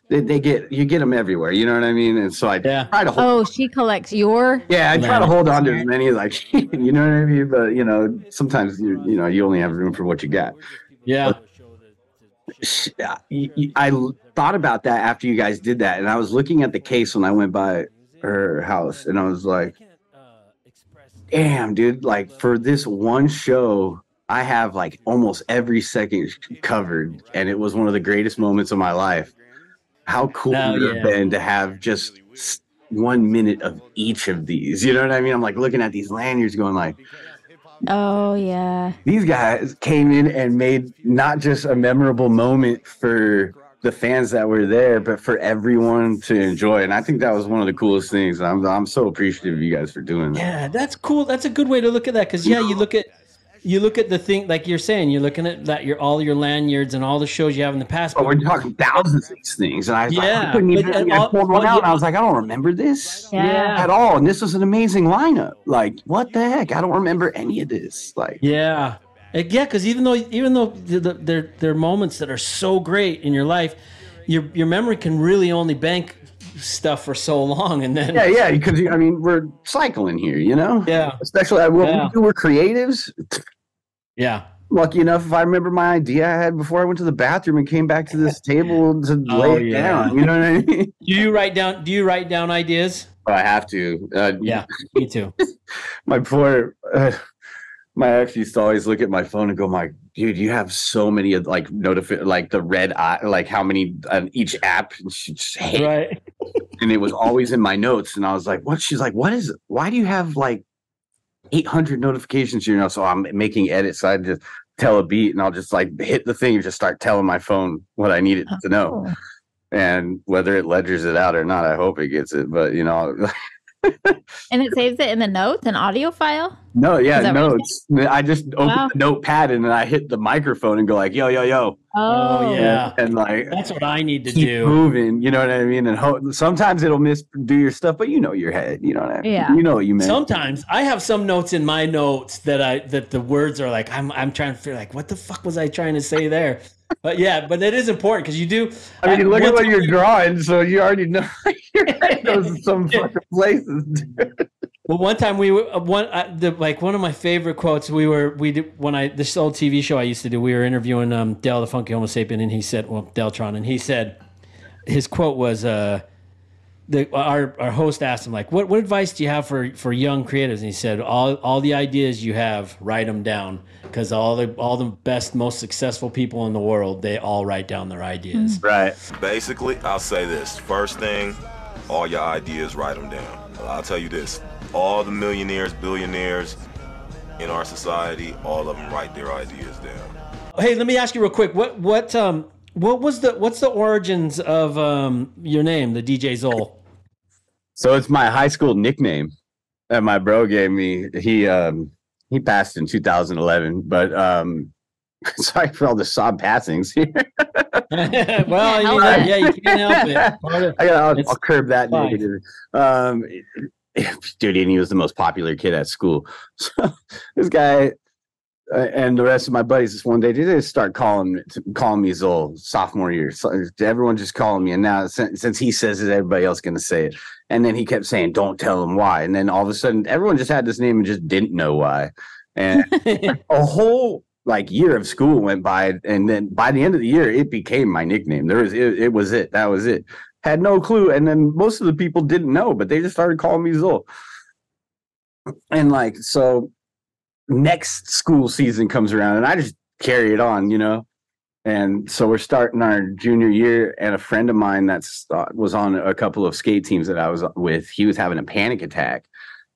they, they get you get them everywhere. You know what I mean? And so I Yeah. try to hold. Oh, she collects your. Yeah, I try to hold on to as many as I can. You know what I mean? But you know, sometimes you you know you only have room for what you got. Yeah. Yeah, uh, y- y- I l- thought about that after you guys did that, and I was looking at the case when I went by her house, and I was like, "Damn, dude! Like for this one show, I have like almost every second covered, and it was one of the greatest moments of my life. How cool Oh, would it have been to have just one minute of each of these? You know what I mean? I'm like looking at these lanyards, going like." Oh yeah. these guys came in and made not just a memorable moment for the fans that were there, but for everyone to enjoy. And I think that was one of the coolest things. I'm I'm so appreciative of you guys for doing that. Yeah, that's cool. That's a good way to look at that because yeah, you look at you look at the thing like you're saying. You're looking at that your all your lanyards and all the shows you have in the past. But we're talking thousands of these things, and I, was like, Yeah, I couldn't even. but, I all- pulled one well, out, yeah. and I was like, I don't remember this Yeah. at all. And this was an amazing lineup. Like, what the heck? I don't remember any of this. Like, Yeah, yeah, because even though even though the, the, there there are moments that are so great in your life, your your memory can really only bank stuff for so long, and then yeah, yeah, because I mean, we're cycling here, you know. yeah, Especially uh, what Yeah. we do, we're creatives. yeah. lucky enough if I remember my idea I had before I went to the bathroom and came back to this table to Oh, lay it yeah. down. You know what I mean? Do you write down? Do you write down ideas? I have to. Uh, Yeah, me too. My poor, uh, my ex used to always look at my phone and go, "My dude, you have so many of like notifi like the red eye, like how many on each app." And she just hated Right. And it was always in my notes. And I was like, "What?" She's like, "What is? it? Why do you have like 800 notifications You know, So I'm making edits. So I just tell a beat, and I'll just like hit the thing and just start telling my phone what I need it to know. Oh. And whether it ledgers it out or not, I hope it gets it. But you know, And it saves it in the notes, an audio file. no, yeah, that what you notes. I just open Wow. the notepad and then I hit the microphone and go like, "Yo, yo, yo," Oh, yeah. and like That's what I need to keep do. moving. You know what I mean? And ho- sometimes it'll misdo your stuff, but you know your head. You know what I mean? Yeah. You know what you meant. Sometimes I have some notes in my notes that I that the words are like I'm I'm trying to feel like what the fuck was I trying to say there, but yeah, but it is important because you do. I mean, look at what you're drawing, so you already know your head goes to some fucking places. Well, one time we were uh, one uh, the like one of my favorite quotes. We were we did when I this old TV show I used to do. We were interviewing um Del the Funky Homosapien, and he said, well, Deltron, and he said his quote was uh. The, our, our host asked him like what, what advice do you have for, for young creatives and he said all, all the ideas you have write them down because all the all the best most successful people in the world they all write down their ideas right. Basically, I'll say this. First thing, all your ideas, write them down. I'll tell you this. All the millionaires, billionaires in our society, all of them write their ideas down. Hey, let me ask you real quick. What what um what was the what's the origins of um your name, the DJ Zole? So it's my high school nickname that my bro gave me. He um he passed in 2011, but um sorry for all the sob passings here. well, you know, yeah, you can't help it. Of- I got I'll, I'll curb that fine. negative. Um dude, and he was the most popular kid at school. So this guy uh, and the rest of my buddies this one day they just start calling me calling me Zole sophomore year. So everyone just calling me, and now since, since he says it, everybody else going to say it. And then he kept saying, "Don't tell him why." And then all of a sudden, everyone just had this name and just didn't know why. And a whole like year of school went by, and then by the end of the year, it became my nickname. There was it, it was it. That was it. Had no clue, and then most of the people didn't know, but they just started calling me Zole. And like so, next school season comes around, and I just carry it on, you know. And so we're starting our junior year, and a friend of mine that's uh, was on a couple of skate teams that I was with. He was having a panic attack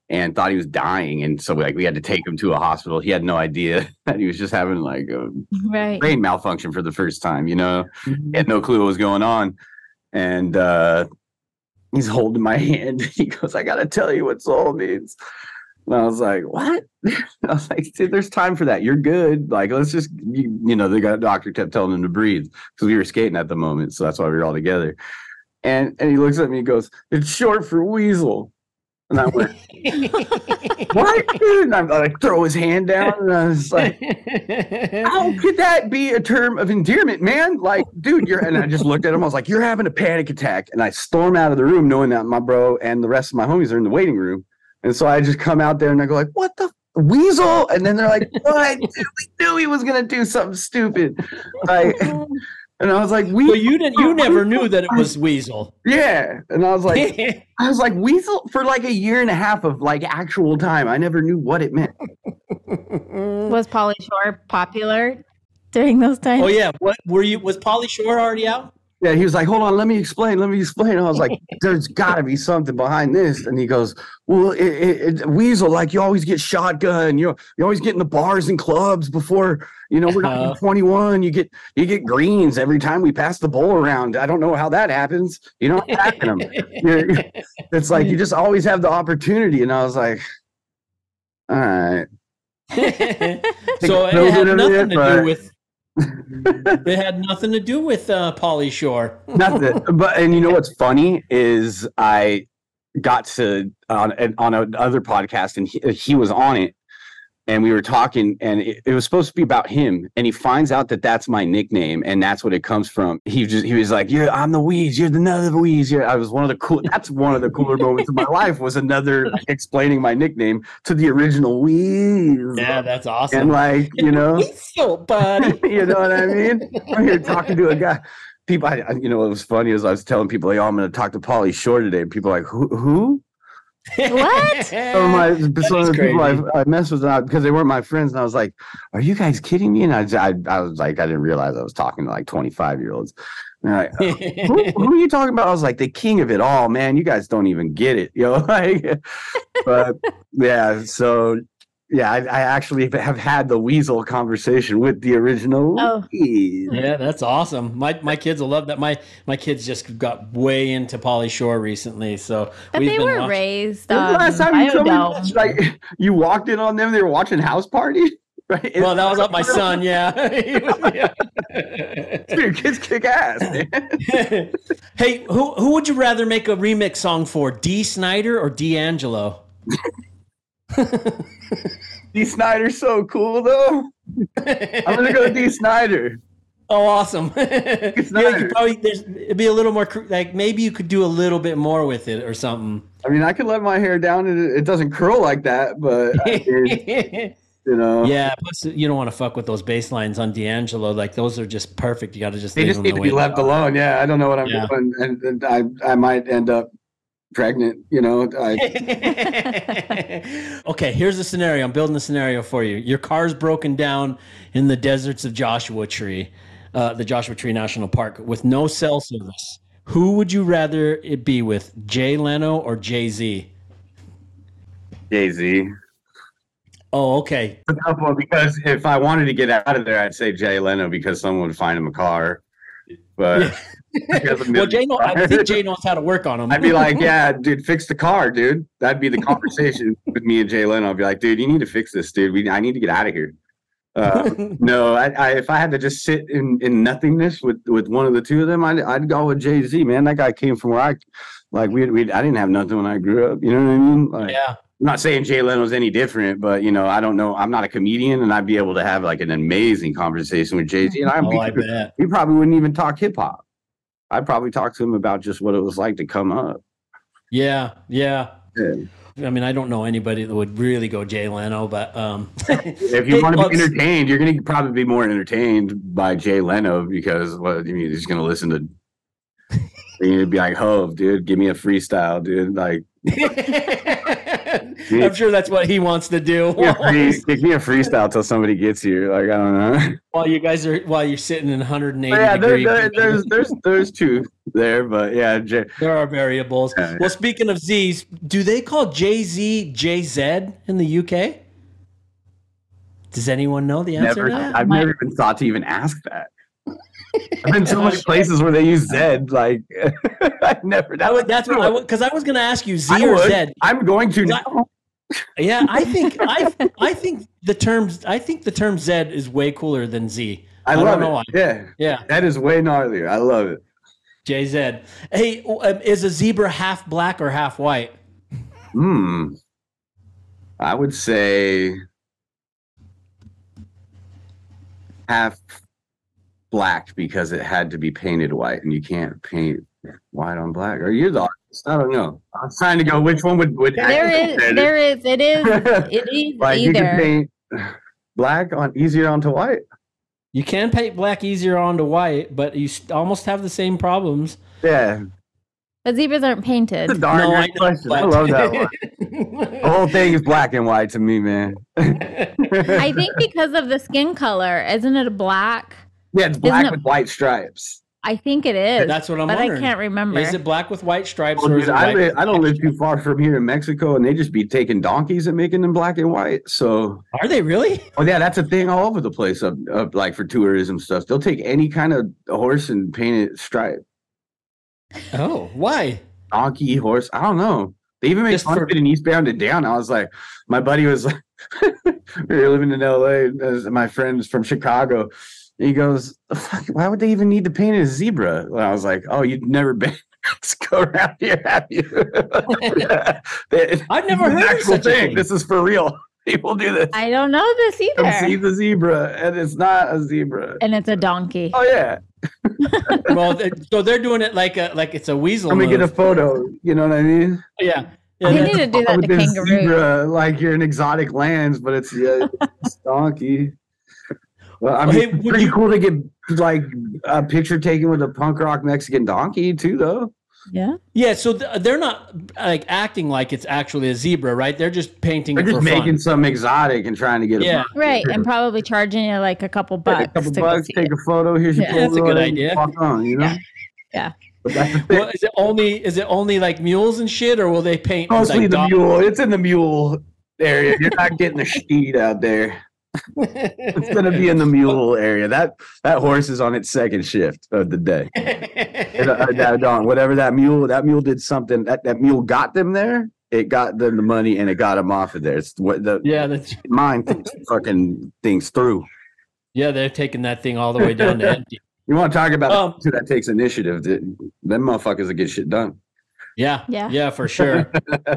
and thought he was dying, and so like we had to take him to a hospital. He had no idea that he was just having like a Right. brain malfunction for the first time. You know, he had no clue what was going on, and uh, he's holding my hand. He goes, "I got to tell you what Zole means." And I was like, "What?" I was like, "Dude, there's time for that. You're good. Like, let's just, you, you know." The guy, doctor kept telling him to breathe because we were skating at the moment, so that's why we were all together. And and he looks at me, and goes, "It's short for weasel." And I went, "What?" dude?" And I'm like, throw his hand down, and I was like, how could that be a term of endearment, man? Like, dude, you're and I just looked at him. I was like, you're having a panic attack, and I storm out of the room knowing that my bro and the rest of my homies are in the waiting room. And so I just come out there and I go like, what the weasel? And then they're like, what? We knew he was gonna do something stupid. Like, and I was like, we. Well, you didn't. You never knew that it was Weasel. Yeah, and I was like, I was like weasel for like a year and a half of like actual time. I never knew what it meant. Was Pauly Shore popular during those times? oh yeah. What were you? Was Pauly Shore already out? Yeah, he was like, "Hold on, let me explain. Let me explain." I was like, "There's got to be something behind this." And he goes, "Well, it, it, it, Weasel, like you always get shotgun. You you always get in the bars and clubs before you know we're not Uh. 21. You get you get greens every time we pass the bowl around. I don't know how that happens. You don't hack them. You're- it's like you just always have the opportunity." And I was like, "All right." so it had nothing to but- do with. it had nothing to do with uh, Pauly Shore. Nothing. but and you know what's funny is I got to on on another podcast and he, he was on it and we were talking and it, it was supposed to be about him and he finds out that that's my nickname and that's what it comes from he just he was like yeah i'm the wheeze you're the another wheeze you're, i was one of the cool that's one of the cooler moments of my life was another explaining my nickname to the original wheeze Yeah, that's awesome. and like you know so buddy. you know what I mean? I'm here talking to a guy. People, I, I- you know, what was funny is I was telling people, like, "Oh, I'm going to talk to Pauly Shore today." And people are like, "Who? Who?" What? Some of my, some of the people I, crazy. I messed with because they weren't my friends, and I was like, "Are you guys kidding me?" And I, I, I was like, I didn't realize I was talking to like 25 year olds. And they're like, who, who are you talking about? I was like, the king of it all, man. You guys don't even get it, yo. Like, but yeah, so yeah, I, I actually have had the weasel conversation with the original. Oh. Yeah, that's awesome. My my kids will love that. My my kids just got way into Pauly Shore recently, so But we've they been were watching- raised When was the last time you told me Bio-Dome. like you walked in on them, they were watching House Party? Right? Well, that was up my son. Yeah. Your kids kick ass, man. hey, who who would you rather make a remix song for, Dee Snider or D'Angelo? Dee Snider's so cool though. I'm gonna go Dee Snider. Oh, awesome! yeah, you probably there's it'd be a little more like maybe you could do a little bit more with it or something. I mean, I could let my hair down and it, it doesn't curl like that, but you know, yeah, plus you don't want to fuck with those bass lines on D'Angelo. Like those are just perfect. You got to just they leave just them need to be left alone. Yeah, I don't know what I'm Yeah. doing, and, and I I might end up pregnant. You know, I, okay, here's the scenario. I'm building a scenario for you. Your car's broken down in the deserts of Joshua Tree, uh, the Joshua Tree National Park, with no cell service. Who would you rather it be with, Jay Leno or Jay Z? Jay Z. Oh, okay. because if I wanted to get out of there, I'd say Jay Leno because someone would find him a car. But Well, Jay, know, I think Jay knows how to work on them. I'd be like, yeah, dude, fix the car, dude. That'd be the conversation with me and Jay Leno. I'd be like, dude, you need to fix this, dude. We, I need to get out of here. Uh, no, I, I, if I had to just sit in, in nothingness with, with one of the two of them, I'd, I'd go with Jay Z, man. That guy came from where I, like, we, we, I didn't have nothing when I grew up. You know what I mean? Like, yeah. I'm not saying Jay Leno's any different, but you know, I don't know. I'm not a comedian, and I'd be able to have like an amazing conversation with Jay Z. And I'm, Oh, I bet. he probably wouldn't even talk hip hop. I'd probably talk to him about just what it was like to come up. Yeah, yeah. Yeah. I mean, I don't know anybody that would really go Jay Leno, but um, If you want to be entertained, you're going to probably be more entertained by Jay Leno because what I mean, you're just going to listen to. Gonna be like, "Hov, dude, give me a freestyle, dude." Like, I'm sure that's what he wants to do. Give me a free- freestyle till somebody gets here. Like I don't know. while you guys are while you're sitting in 180 But yeah, there, there, there's there's there's two there, but yeah, J- There are variables. Yeah, yeah. Well, speaking of Z's, do they call Jay Z JZ in the UK? Does anyone know the answer never. that? I've never even thought to even ask that. I've been so many places where they use Zed. Like I never. I would, that's what I because I was going to ask you Z I or would. Z. I'm going to now. Yeah, I think I I think the terms I think the term Z is way cooler than Z. I, don't love know it. why. Yeah, Yeah, that is way gnarlier. I love it. JZ. Hey, um, is a zebra half black or half white? Hmm. I would say half black because it had to be painted white, and you can't paint white on black. Or you're the. I don't know. I'm trying to go which one would would There is, there is, it is, it is like you can either. paint black on easier onto white. You can paint black easier onto white, but you almost have the same problems. Yeah, But zebras aren't painted. it's a darn No, good I question. I love that one. The whole thing is black and white to me, man. I think because of the skin color, isn't it a black? Yeah, it's black it- with white stripes. I think it is. That's what I'm but wondering. I can't remember. Is it black with white stripes Well, or is dude, it I, white I don't live too far from here in Mexico, and they just be taking donkeys and making them black and white. So, Are they really? oh yeah, that's a thing all over the place. Up, up like for tourism stuff, they'll take any kind of horse and paint it stripe. Oh, why? Donkey, horse, I don't know. They even make Just fun for- of it in Eastbound and Down. I was like, my buddy was like, we were living in LA. Uh, my friend's from Chicago. He goes, why would they even need to paint a zebra? And I was like, oh, you've never been. Let's go around here, have you? They- I've never it's an heard of actual such a thing. thing. This is for real. People do this. I don't know this Come see the zebra, and it's not a zebra. And it's a donkey. Oh yeah, well, so they're doing it like a like it's a weasel. let me get a photo. You know what I mean? yeah. Yeah, They need to do that With to this kangaroo. zebra, like you're in exotic lands, but it's yeah, it's donkey. Well, I mean, hey, it's pretty you- cool to get like a picture taken with a punk rock Mexican donkey too, though. Yeah. yeah, so th- they're not like acting like it's actually a zebra, right? They're just painting They're it just for making fun. some exotic and trying to get Yeah. a Right. And probably charging you like a couple take bucks. a couple to bucks, take it. a photo. Here's your Yeah. That's a photo, good idea. Walk on, you know. Yeah. Yeah. But that's the thing. Well, is it only is it only like mules and shit, or will they paint Mostly like the dog- mule. It's in the mule area. You're not getting the sheet out there. It's gonna be in the mule area. That that horse is on its second shift of the day. Uh, that dawn, whatever that mule, that mule did something. That that mule got them there. It got them the money and it got them off of there. It's what the yeah, that's mind fucking things through. yeah, they're taking that thing all the way down to empty. You want to talk about Um, who that takes initiative? th- Them motherfuckers that get shit done. Yeah, Yeah. yeah, for sure.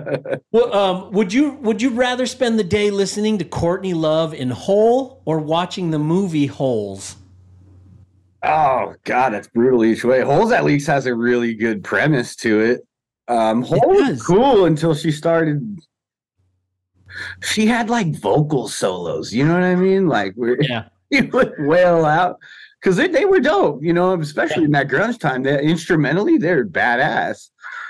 well, um, would you would you rather spend the day listening to Courtney Love in Hole or watching the movie Holes? Oh God, that's brutal each way. Holes at least has a really good premise to it. Um, Holes was cool until she started. She had like vocal solos. You know what I mean? Like where Yeah, you would wail out because they, they were dope. You know, especially in that grunge time. That instrumentally, they're badass.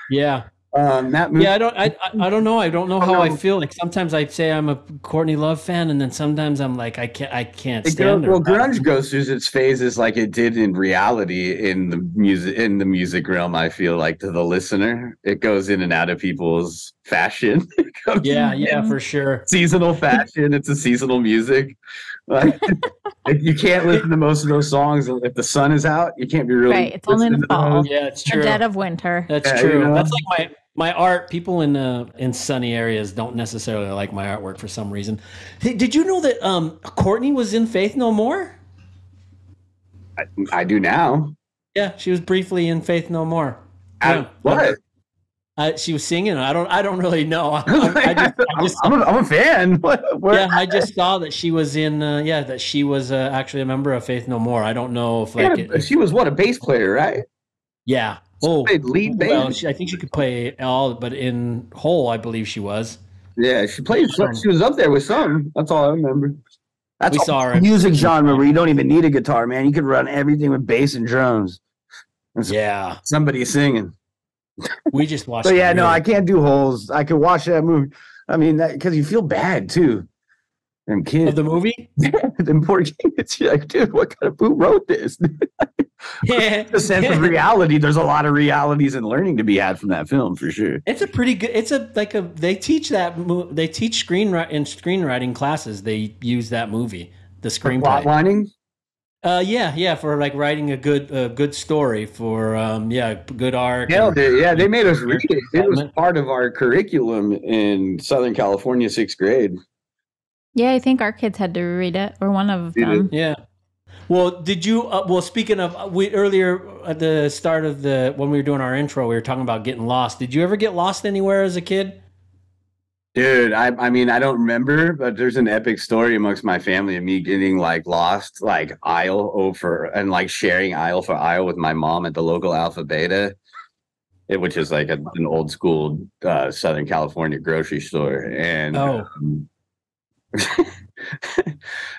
Yeah, Um, that movie, yeah. I don't, I, I don't know. I don't know I how I feel. Like sometimes I say I'm a Courtney Love fan, and then sometimes I'm like I can't, I can't It stand go, her. well, grunge goes through its phases like it did in reality in the music in the music realm. I feel like to the listener, it goes in and out of people's fashion. Yeah, yeah, for sure. seasonal fashion. It's a seasonal music. Like, you can't listen to most of those songs if the sun is out. You can't be really Right, it's only in the fall. those. Yeah, it's The true. dead of winter. That's Yeah, true. you know? That's like my my art. People in uh, in sunny areas don't necessarily like my artwork for some reason. Hey, did you know that um, Courtney was in Faith No More? I, I do now. Yeah, she was briefly in Faith No More. I- Yeah. what? Uh, she was singing. I don't. I don't really know. I, I, I just, I I'm, just, I'm a, I'm a fan. Where- yeah, I just saw that she was in. Uh, yeah, that she was uh, actually a member of Faith No More. I don't know if like. Yeah, it- she was what a bass player, right? yeah. Oh, played lead bass. well, she, I think she could play all, but in Hole, I believe she was. Yeah, she played. She was up there with some. That's all I remember. That's We saw her music genre where you don't even need a guitar, man. You could run everything with bass and drums. And Yeah, somebody singing. We just watched. So yeah, no. I can't do holes. I could watch that movie. I mean, because you feel bad too. Them kids, Of the movie? them poor kids. You're like, dude, what kind of who wrote this? Yeah. the sense of reality. There's a lot of realities and learning to be had from that film for sure. It's a pretty good. It's a like a. They teach that. They teach screenwriting in screenwriting classes. They use that movie, the Plot screenplay. lining. Uh, yeah, yeah, for like writing a good, a good story for, um, yeah, good arc. Hell, and- they, yeah, they made us read it. It was part of our curriculum in Southern California, sixth grade. Yeah, I think our kids had to read it, or one of Did them. Yeah. Well, did you? Uh, well, speaking of, we earlier at the start of the when we were doing our intro, we were talking about getting lost. Did you ever get lost anywhere as a kid? Dude, I, I mean, I don't remember, but there's an epic story amongst my family of me getting like lost, like aisle over and like sharing aisle for aisle with my mom at the local Alpha Beta, it, which is like a, an old school uh, Southern California grocery store. And Oh. um,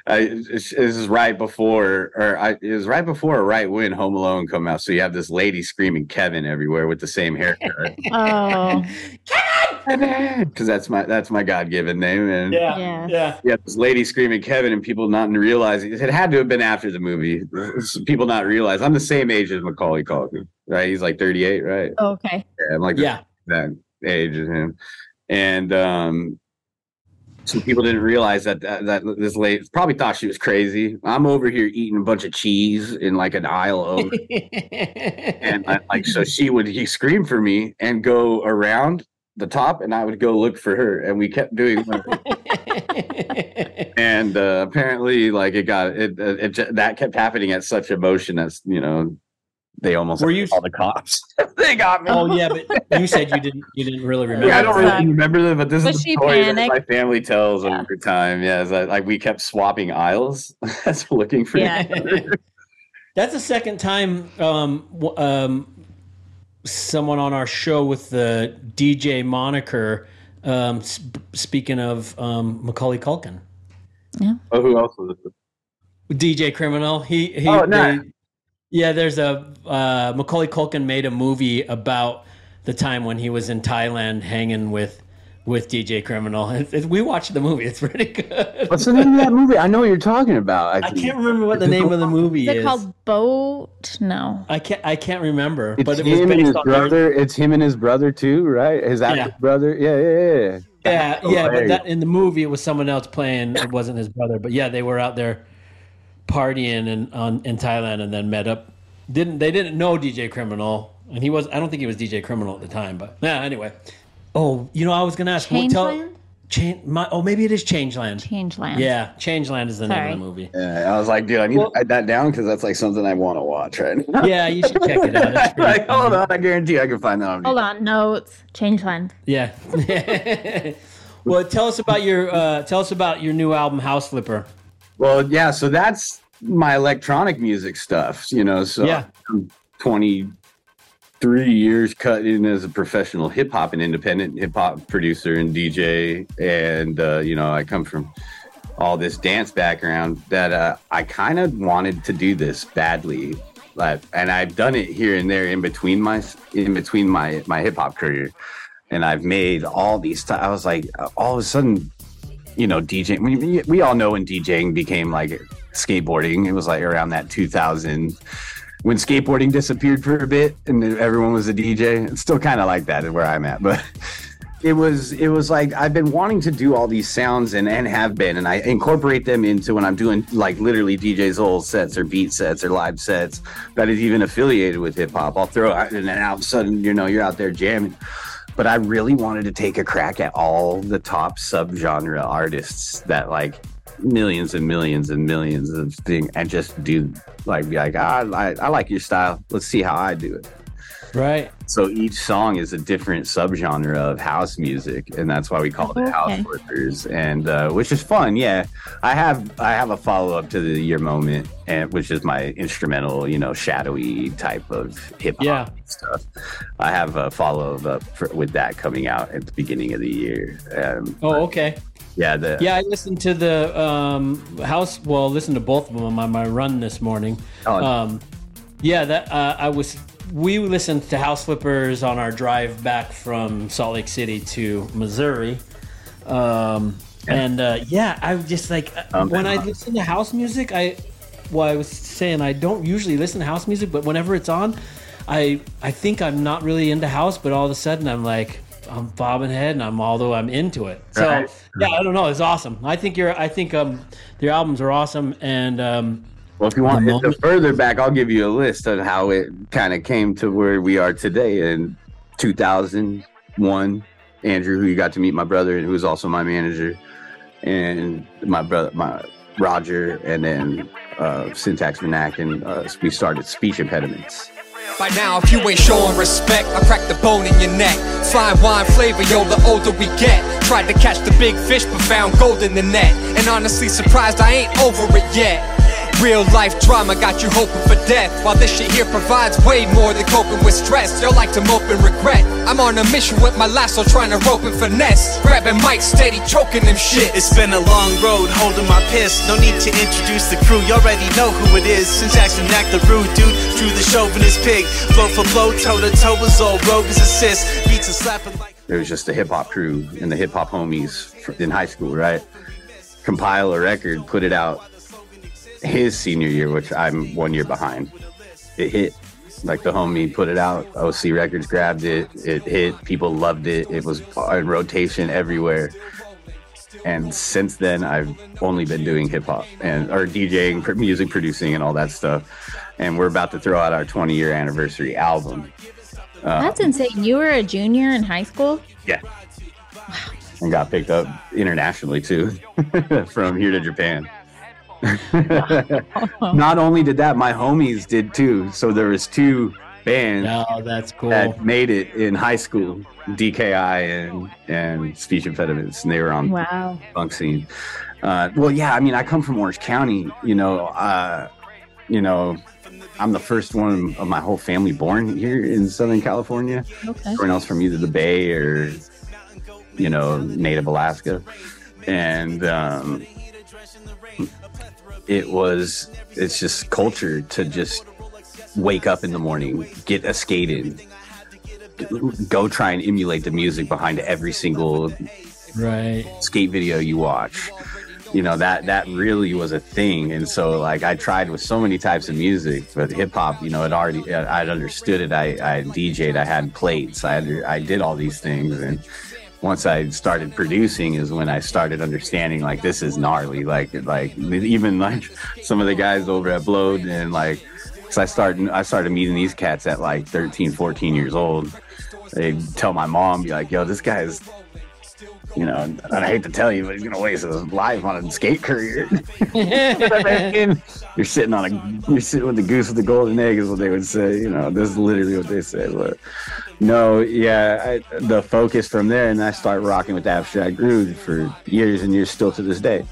I, this this is right before, or I, it was right before or right when Home Alone come out. So you have this lady screaming Kevin everywhere with the same haircut. Oh, because that's my that's my God given name. And Yeah. yeah. yeah, this lady screaming Kevin and people not realizing it had to have been after the movie. People not realize I'm the same age as Macaulay Culkin, right? He's like 38, right? okay. Yeah, I'm like Yeah. that age as him, and um, so people didn't realize that that, that this lady probably thought she was crazy. I'm over here eating a bunch of cheese in like an aisle over, and I, like so she would he scream for me and go around the top, and I would go look for her, and we kept doing. and uh, apparently, like it got it, it, it that kept happening at such emotion that's you know they almost Were you- all the cops. they got me. oh yeah, but you said you didn't. You didn't really remember. Yeah, I don't really fine. remember them, but this Was is the she story that my family tells Yeah. over time. Yeah, is that like we kept swapping aisles, that's looking for. Yeah. That's the second time um, um, someone on our show with the DJ moniker. Um, sp- speaking of um, Macaulay Culkin, Yeah. oh, who else was it? DJ Criminal. He he. Oh, nice. they- yeah, there's a uh, Macaulay Culkin made a movie about the time when he was in Thailand hanging with with DJ Criminal. It, it- we watched the movie. It's pretty good. What's the name of that movie? I know what you're talking about. I can't remember what the name of the movie Is is. it called Boat? No. I can't. I can't remember. It's but it was him and his on brother. It's him and his brother too, right? His actor Yeah. brother. Yeah, yeah, yeah. Yeah, yeah, but that in the movie it was someone else playing. It wasn't his brother, but yeah, they were out there partying in on in Thailand and then met up. Didn't they didn't know DJ Criminal, and he was. I don't think he was DJ Criminal at the time, but yeah. Anyway, oh, you know, I was gonna ask. what- tell- Changeland? Change. My, oh, maybe it is Changeland. Changeland. Yeah, Changeland is the name of the movie. Yeah, I was like, dude, I need Well- to write that down because that's like something I want to watch right now. Yeah, you should check it out. It's pretty like, hold on, I guarantee I can find that on Hold on. Notes. Changeland. Yeah. well, tell us about your uh, tell us about your new album, House Flipper. Well, yeah, so that's my electronic music stuff, you know. So Yeah. I'm 23 years cut in as a professional hip hop and independent hip hop producer and DJ. And, uh, you know, I come from all this dance background that uh, I kind of wanted to do this badly. Like, and I've done it here and there in between my in between my my hip hop career, and I've made all these. T- I was like, all of a sudden, you know, DJing. We, we all know when DJing became like skateboarding. It was like around that 2000 when skateboarding disappeared for a bit and everyone was a DJ. It's still kind of like that where I'm at, but it was it was like I've been wanting to do all these sounds and and have been, and I incorporate them into when I'm doing like literally DJ's old sets or beat sets or live sets that is even affiliated with hip hop. I'll throw it and then all of a sudden you know you're out there jamming but I really wanted to take a crack at all the top subgenre artists that like millions and millions and millions of things and just do like be like ah, I, I like your style let's see how I do it Right. so each song is a different subgenre of house music and that's why we call it house Okay. flippers and uh, which is fun yeah I have I have a follow-up to the year moment and which is my instrumental you know shadowy type of hip-hop Yeah. stuff I have a follow up for, with that coming out at the beginning of the year. Um, Oh, okay. Yeah, the Yeah, I listened to the um, house. Well, listened to both of them on my run this morning. Oh. Um, yeah, that uh, I was. We listened to House Flippers on our drive back from Salt Lake City to Missouri. Um, and uh, yeah, I just like uh, Um, when I listen to house music, I well, I was saying I don't usually listen to house music, but whenever it's on, I I think I'm not really into house, but all of a sudden I'm like I'm bobbing head and I'm although I'm into it. So Right. yeah, I don't know, it's awesome. I think your I think um your albums are awesome and um Well, if you want The to moment- further back, I'll give you a list of how it kind of came to where we are today. In 2001, Andrew, who you got to meet, my brother, who was also my manager, and my brother, my Roger, and then uh, Syntax Vernac, and uh, we started Speech Impediments. By now, if you ain't showing respect, I'll crack the bone in your neck. Fine wine flavor, yo, the older we get. Tried to catch the big fish, but found gold in the net. And honestly, surprised I ain't over it yet. Real life drama got you hoping for death. While this shit here provides way more than coping with stress. Y'all like to mope and regret. I'm on a mission with my lasso trying to rope and finesse. Grabbing mic steady, choking them shit. It's been a long road holding my piss. No need to introduce the crew, you already know who it is. Since Jackson act the rude dude, drew the chauvinist pig. Blow for blow, toe to toe was all rogue as assist. Beats and slapping like. It was just a hip hop crew and the hip hop homies in high school, right? Compile a record, put it out his senior year, which I'm one year behind. It hit. Like the homie put it out. OC Records grabbed it. It hit. People loved it. It was in rotation everywhere. And since then, I've only been doing hip hop and or DJing, music producing, and all that stuff. And we're about to throw out our 20 year anniversary album. Uh, That's insane. You were a junior in high school? yeah. And got picked up internationally too, from here to Japan. Not only did that, my homies did too. So there was two bands oh, that's cool. that made it in high school, DKI and and Speech Impediments, and they were on Wow. punk scene. Uh, well, yeah, I mean, I come from Orange County. You know, uh, you know, I'm the first one of my whole family born here in Southern California. Okay. Everyone else from either the Bay or, you know, native Alaska, and um, it was. It's just culture to just wake up in the morning, get a skate in, go try and emulate the music behind every single right. skate video you watch you know that that really was a thing and so like i tried with so many types of music but hip-hop you know it already i'd understood it i i dj'd i had plates i had, i did all these things and once i started producing is when i started understanding like this is gnarly like like even like some of the guys over at blowed and like because i started i started meeting these cats at like 13 14 years old they tell my mom be like yo this guy's you know, I hate to tell you, but he's gonna waste his life on a skate career. you're sitting on a, you're sitting with the goose with the golden egg, is what they would say. You know, this is literally what they say. But no, yeah, I, the focus from there, and I start rocking with Abstract Groove for years and years, still to this day.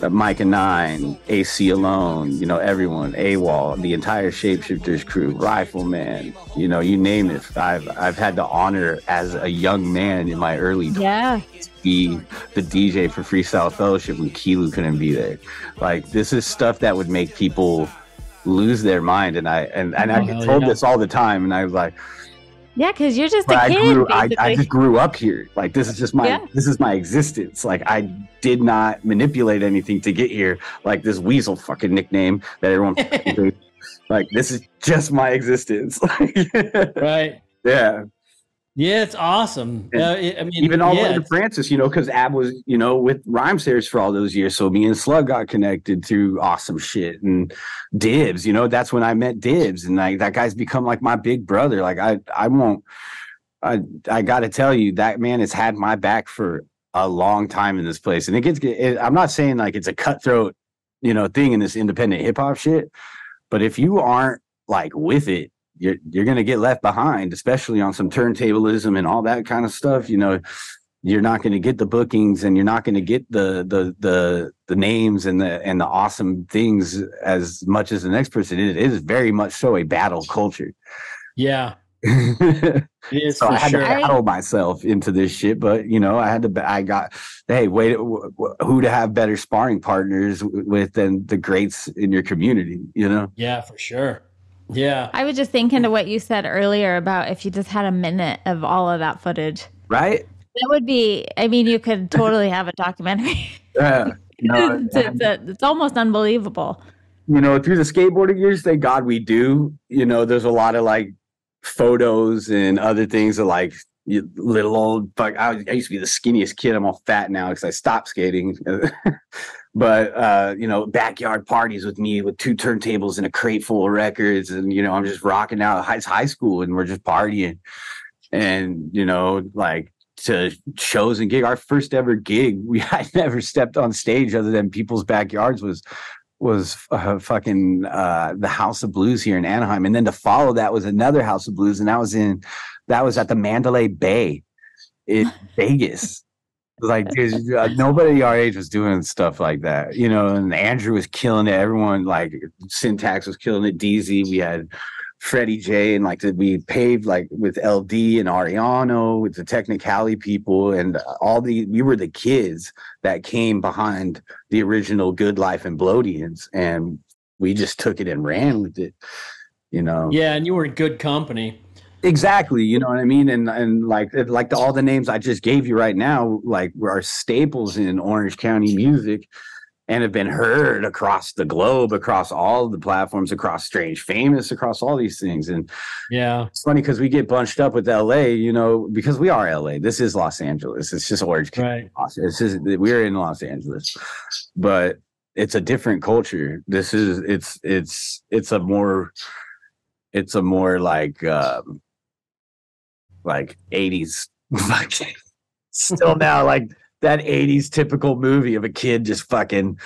Uh, Mike and Nine, Aceyalone, you know, everyone, AWOL, the entire Shapeshifters crew, Rifleman, you know, you name it. I've I've had the honor as a young man in my early Yeah. be the DJ for Freestyle Fellowship when Kiilu couldn't be there. Like this is stuff that would make people lose their mind, and I and, and I Oh, get told yeah. this all the time, and I was like, Yeah, because you're just but a I kid. grew, I, I just grew up here. Like this is just my Yeah. this is my existence. Like I did not manipulate anything to get here. Like this weasel fucking nickname that everyone. like this is just my existence. Right. yeah. Yeah, it's awesome. Uh, I mean, even all the yeah, way to Francis, you know, because Ab was, you know, with Rhymesayers for all those years. So me and Slug got connected through awesome shit and Dibs. You know, that's when I met Dibs, and like that guy's become like my big brother. Like I, I won't. I, I got to tell you, that man has had my back for a long time in this place, and it gets. It, I'm not saying like it's a cutthroat, you know, thing in this independent hip hop shit, but if you aren't like with it, you're you're gonna get left behind, especially on some turntablism and all that kind of stuff. You know, you're not gonna get the bookings and you're not gonna get the the the the names and the and the awesome things as much as the next person. It is very much so a battle culture. yeah, so it is for I had sure. to battle myself into this shit, but you know, I had to. I got hey, wait, wh- wh- who to have better sparring partners with than the greats in your community? You know, yeah, for sure. Yeah, I was just thinking to what you said earlier about if you just had a minute of all of that footage. right? That would be. I mean, you could totally have a documentary. Yeah. Uh, no, it's, it's, a- it's almost unbelievable. you know, through the skateboarding years, thank God we do. You know, there's a lot of like photos and other things of like you little old fuck. I, I used to be the skinniest kid. I'm all fat now because I stopped skating. but uh, you know, backyard parties with me with two turntables and a crate full of records, and you know, I'm just rocking out. It's high school, and we're just partying, and you know, like to shows and gig. Our first ever gig, we I never stepped on stage other than people's backyards was was uh, fucking uh, the House of Blues here in Anaheim, and then to follow that was another House of Blues, and that was in that was at the Mandalay Bay in Vegas. Like uh, nobody our age was doing stuff like that, you know. And Andrew was killing it. Everyone like Syntax was killing it. DZ, we had Freddie J, and like we paved like with LD and Ariano with the Technicality people, and all the we were the kids that came behind the original Good Life and Bloatians, and we just took it and ran with it, you know. Yeah, and you were in good company. Exactly, you know what I mean, and and like like the, all the names I just gave you right now, like are staples in Orange County music, and have been heard across the globe, across all the platforms, across Strange Famous, across all these things. And Yeah. it's funny because we get bunched up with LA, you know, because we are LA. This is Los Angeles. It's just Orange County. Right. It's just we're in Los Angeles, but it's a different culture. This is it's it's it's a more it's a more like um like 80s fucking still now like that 80s typical movie of a kid just fucking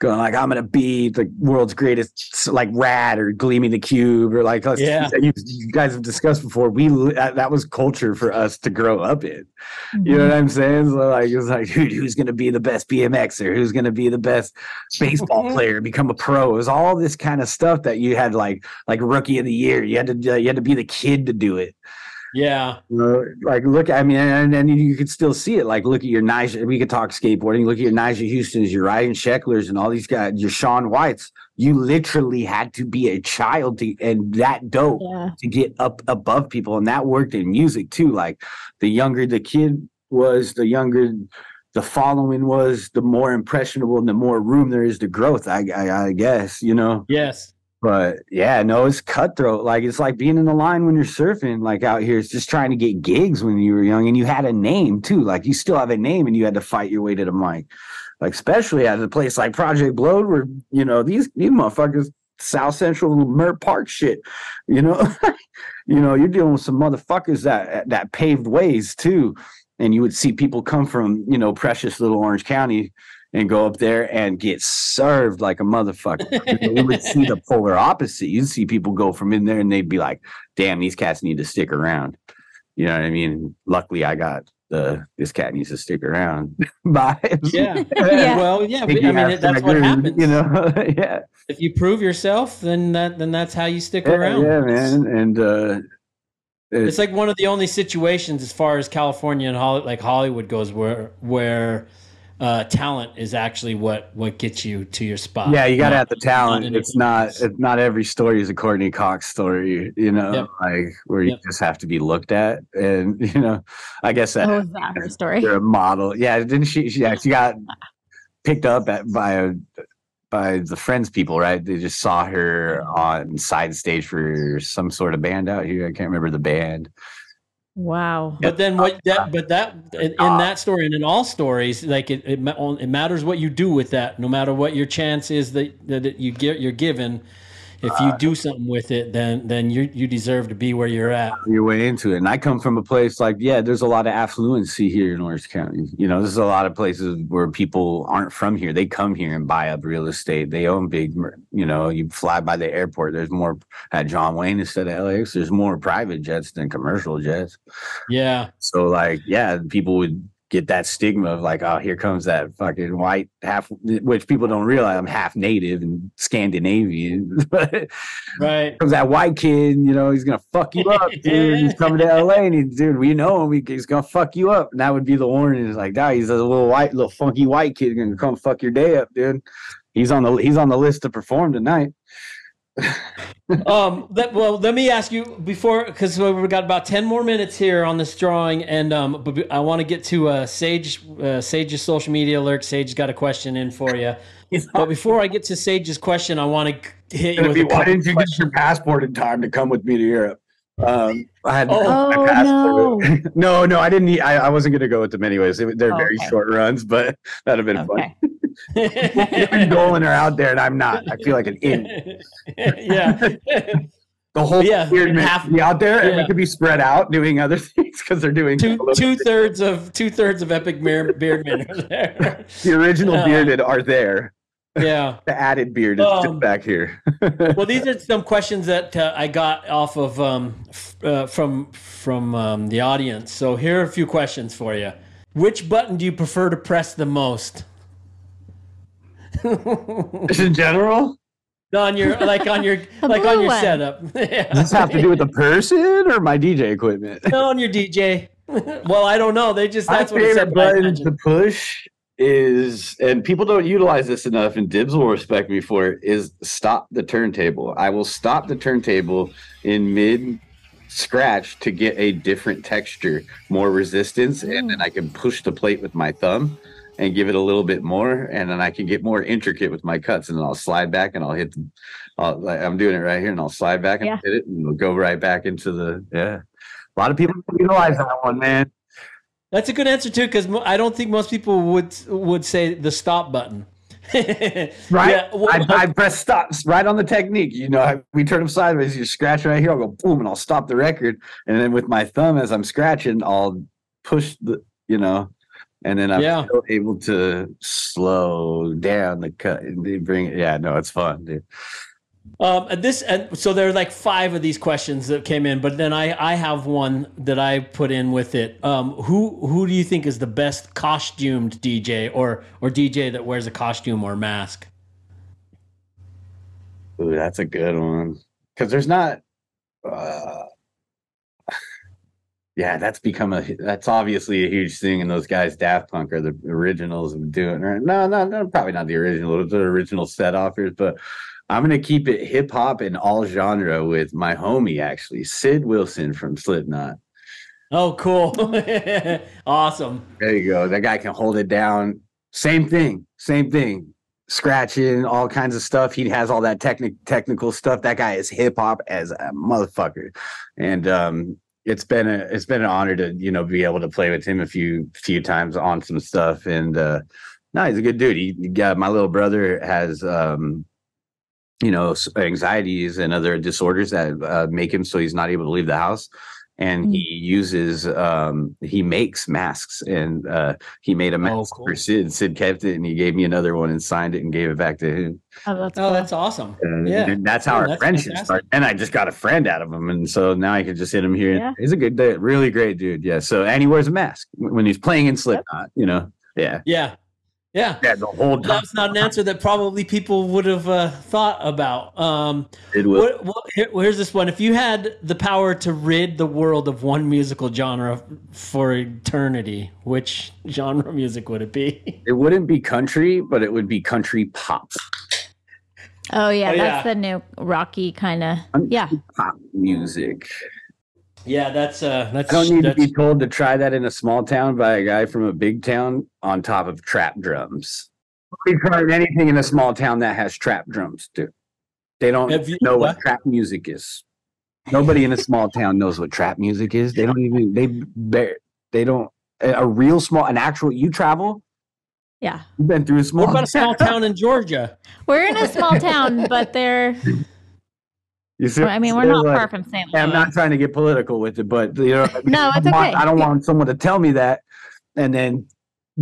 going like i'm gonna be the world's greatest like rat or gleaming the cube or like us- Yeah. you, you guys have discussed before we that, that was culture for us to grow up in. You know what mm-hmm. i'm saying? So like it was like dude who's gonna be the best bmxer who's gonna be the best baseball player become a pro? It was all this kind of stuff that you had like like rookie of the year. You had to uh, you had to be the kid to do it Yeah. you know, like look, I mean, and then you could still see it. Like, look at your Nyjah. We could talk skateboarding. Look at your Nyjah Huston's, your Ryan Shecklers, and all these guys. Your Shaun Whites. You literally had to be a child to, and that dope Yeah. to get up above people, and that worked in music too. Like, the younger the kid was, the younger the following was, the more impressionable and the more room there is to growth. I, I, I guess you know. Yes. But yeah, no, it's cutthroat. Like it's like being in the line when you're surfing, like out here. It's just trying to get gigs when you were young and you had a name too. Like you still have a name and you had to fight your way to the mic. Like especially at a place like Project Blowed, where you know these these motherfuckers South Central Leimert Park shit. You know, you know, you're dealing with some motherfuckers that that paved ways too. And you would see people come from, you know, precious little Orange County and go up there and get served like a motherfucker. You know, would see the polar opposite. You'd see people go from in there and they'd be like, damn, these cats need to stick around. You know what I mean? Luckily, I got the this cat needs to stick around vibes. Yeah. Yeah. Well, yeah. Think but, I mean, have that's what happens. You know, yeah. If you prove yourself, then that then that's how you stick yeah, around. yeah, man. And uh, It's like one of the only situations, as far as California and Holly, like Hollywood goes, where where uh, talent is actually what what gets you to your spot. yeah, you got to have the talent. not It's not. It's not every story is a Courteney Cox story. You know, Yep. like where you Yep. just have to be looked at, and you know, I guess that Oh, that her story? you're a model. Yeah, didn't she? she yeah, she got picked up at, by a by the Friends people, right? They just saw her on side stage for some sort of band out here. I can't remember the band. Wow. But then what that but that in, in that story and in all stories, like it, it it matters what you do with that. No matter what your chance is that that you get you're given, if you do something with it, then then you you deserve to be where you're at. Your way into it, and I come from a place like yeah, there's a lot of affluency here in Orange County. You know, there's a lot of places where people aren't from here. They come here and buy up real estate. They own big. You know, you fly by the airport. There's more at John Wayne instead of LAX. There's more private jets than commercial jets. Yeah. So like, yeah, people would get that stigma of like, oh, here comes that fucking white half, which people don't realize I'm half native and Scandinavian. Right. comes that white kid, you know, he's gonna fuck you up, dude. He's coming to LA and he, dude, we know him. He's gonna fuck you up. And that would be the warning. It's like, nah, he's a little white, little funky white kid gonna come fuck your day up, dude. He's on the he's on the list to perform tonight. Um, that, well, let me ask you before, because we've got about ten more minutes here on this drawing, and um, but I want to get to uh, Sage. Uh, Sage's social media alert. Sage's got a question in for you. but before I get to Sage's question, I want to hit you with be, a why didn't you get your passport in time to come with me to Europe? Um, I had Oh. my Oh, passport. no, no, I didn't. Need, I, I wasn't going to go with them anyways. They, they're very Okay. short runs, but that'd have been Okay. fun. Even Dolan are out there, and I'm not. I feel like an idiot. yeah. The whole Yeah, beard men half- be out there, and we could be spread out doing other things because they're doing two two thirds of two thirds of epic Beard Beardmen are there. the original Uh, bearded are there. Yeah. The added beard is Um, back here. well, these are some questions that uh, I got off of um, uh, from from um, the audience. So here are a few questions for you. Which button do you prefer to press the most? Just in general? On your like on your like on your one. setup. Does this have to do with the person or my DJ equipment? No, on your DJ. well, I don't know. They just My that's what it favorite said. but I button to push is, and people don't utilize this enough, and Dibs will respect me for it, is stop the turntable. I will stop the turntable in mid scratch to get a different texture, more resistance, and then mm. I can push the plate with my thumb and give it a little bit more, and then I can get more intricate with my cuts, and then I'll slide back and I'll hit. The, I'll, I'm doing it right here, and I'll slide back and Yeah. hit it, and it'll go right back into the yeah. A lot of people don't utilize that one, man. That's a good answer too, because I don't think most people would would say the stop button. Right? Yeah, well, I, I press stop right on the technique. You know, I, we turn them sideways. You scratch right here. I'll go boom, and I'll stop the record. And then with my thumb, as I'm scratching, I'll push the, you know, and then I'm Yeah. still able to slow down the cut and bring it. Yeah, no, it's fun, dude. Um, and this and so there are like five of these questions that came in, but then I I have one that I put in with it. Um, who who do you think is the best costumed DJ or or DJ that wears a costume or mask? Ooh, that's a good one. Because there's not. Uh, yeah, that's become a. That's obviously a huge thing, and those guys, Daft Punk, are the originals of doing. Right? No, no, no, probably not the original. The original set offers, but I'm gonna keep it hip hop and all genre with my homie, actually, Sid Wilson from Slipknot. Oh, cool! awesome. There you go. That guy can hold it down. Same thing. Same thing. Scratching, all kinds of stuff. He has all that technic technical stuff. That guy is hip hop as a motherfucker. And um it's been a it's been an honor to, you know, be able to play with him a few few times on some stuff. And uh no, he's a good dude. He, got my little brother has um you know anxieties and other disorders that uh, make him so he's not able to leave the house and he uses um he makes masks and uh he made a mask for sid sid kept it and he gave me another one and signed it and gave it back to him. Oh, that's Oh, that's awesome. and, Yeah. and that's how Yeah, our that's friendship fantastic. started. And i just got a friend out of him and so now i can just hit him here. Yeah. he's a good really great dude. Yeah. So and he wears a mask when he's playing in slipknot you know? Yeah. Yeah, yeah. Yeah, the whole time. That's not an answer that probably people would have uh, thought about. Um, It will. what, what, here, here's this one. If you had the power to rid the world of one musical genre for eternity, which genre music would it be? it wouldn't be country but it would be country pop Oh yeah, Oh, that's yeah. the new rocky kind of. Yeah. pop music Yeah, that's uh, that's. I don't need to be told to try that in a small town by a guy from a big town on top of trap drums. We tried anything in a small town that has trap drums, dude. They don't you- know what what? trap music is. Nobody in a small town knows what trap music is. They don't even they bear they don't a a real small an actual you travel. Yeah. You've been through a small What about a small town in Georgia? We're in a small town, but they're. You see, I mean, we're not like- far from St. Yeah, I'm not trying to get political with it, but you know, No, it's I want- okay. I don't want someone to tell me that and then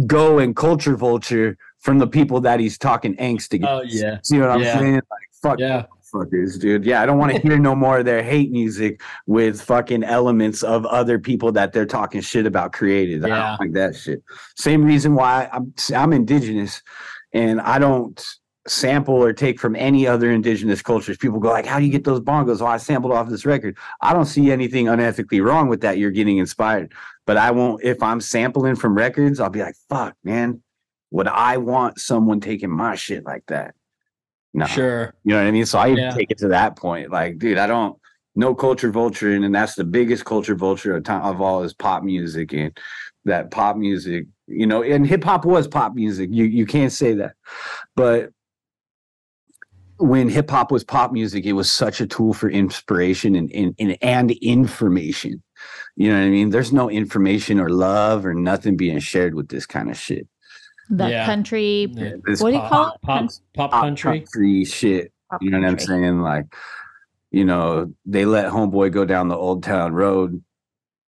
go and culture vulture from the people that he's talking angst oh, against. Oh, yeah. See what I'm Yeah. saying? Like fuck Yeah. fuckers, dude. Yeah, I don't want to hear no more of their hate music with fucking elements of other people that they're talking shit about created. I Yeah. don't like that shit. Same reason why I'm I'm indigenous and I don't sample or take from any other indigenous cultures. People go like, "How do you get those bongos?" Oh, I sampled off this record. I don't see anything unethically wrong with that. You're getting inspired, but I won't. If I'm sampling from records, I'll be like, "Fuck, man, would I want someone taking my shit like that?" No. Sure. You know what I mean? So I even Yeah. take it to that point. Like, dude, I don't no culture vulture, and that's the biggest culture vulture of, time, of all is pop music, and that pop music, you know, and hip hop was pop music. You you can't say that, but when hip hop was pop music, it was such a tool for inspiration and, and and and information. You know what I mean? There's no information or love or nothing being shared with this kind of shit. The Yeah. country. This What do you call it? Pop, pop pop country. country shit. Pop you know what I'm saying? Like, you know, they let Homeboy go down the Old Town Road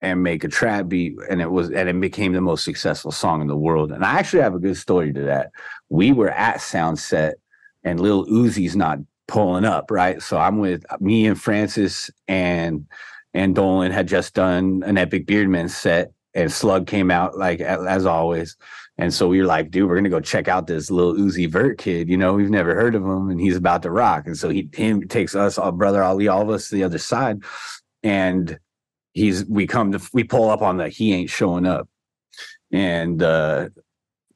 and make a trap beat, and it was and it became the most successful song in the world. And I actually have a good story to that. We were at Soundset, and Lil Uzi's not pulling up, right? So I'm with me and Francis and and Dolan had just done an Epic Beard Men set, and Slug came out like as always. And so we were like, dude, we're gonna go check out this Lil Uzi Vert kid. You know, we've never heard of him, and he's about to rock. And so he him takes us, our brother Ali, all of us to the other side, and he's we come to we pull up on the he ain't showing up, and uh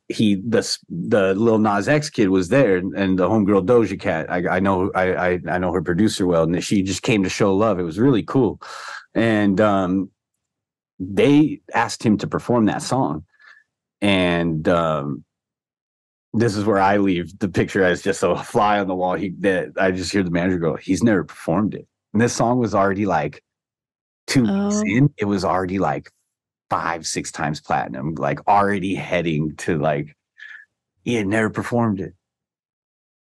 he the the Lil Nas X kid was there, and the homegirl Doja Cat. I, I know I, I I know her producer well, and she just came to show love. It was really cool, and um, they asked him to perform that song, and um, this is where I leave the picture as just a fly on the wall. He that I just hear the manager go, he's never performed it, and this song was already like two weeks Oh. in. It was already like five, six times platinum, like already heading to like he had never performed it.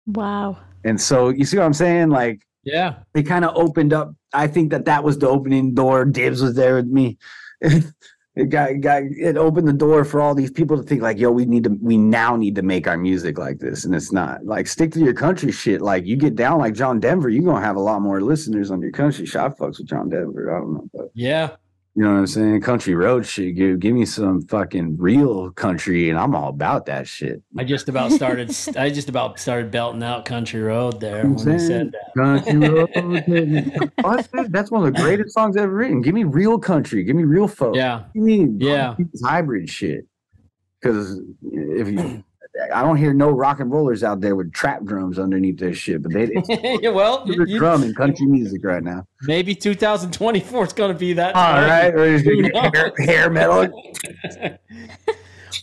Wow. And so you see what I'm saying? Like Yeah. they kind of opened up. I think that that was the opening door. Dibs was there with me. it got, got it opened the door for all these people to think like, yo, we need to, we now need to make our music like this, and it's not like stick to your country shit. Like you get down like John Denver, you're gonna have a lot more listeners on your country shit. I fucks with John Denver. I don't know, but Yeah. You know what I'm saying? Country road shit. Give, give me some fucking real country, and I'm all about that shit. I just about started. I just about started belting out Country Road there when you said that. Country road. What. Oh, that's one of the greatest songs ever written. Give me real country. Give me real folk. Yeah. Give me Yeah. hybrid shit. Because if you, I don't hear no rock and rollers out there with trap drums underneath their shit, but they Yeah, well, a you- drum in country music right now. maybe 2024 is going to be that. All time. right, or is it hair, hair metal.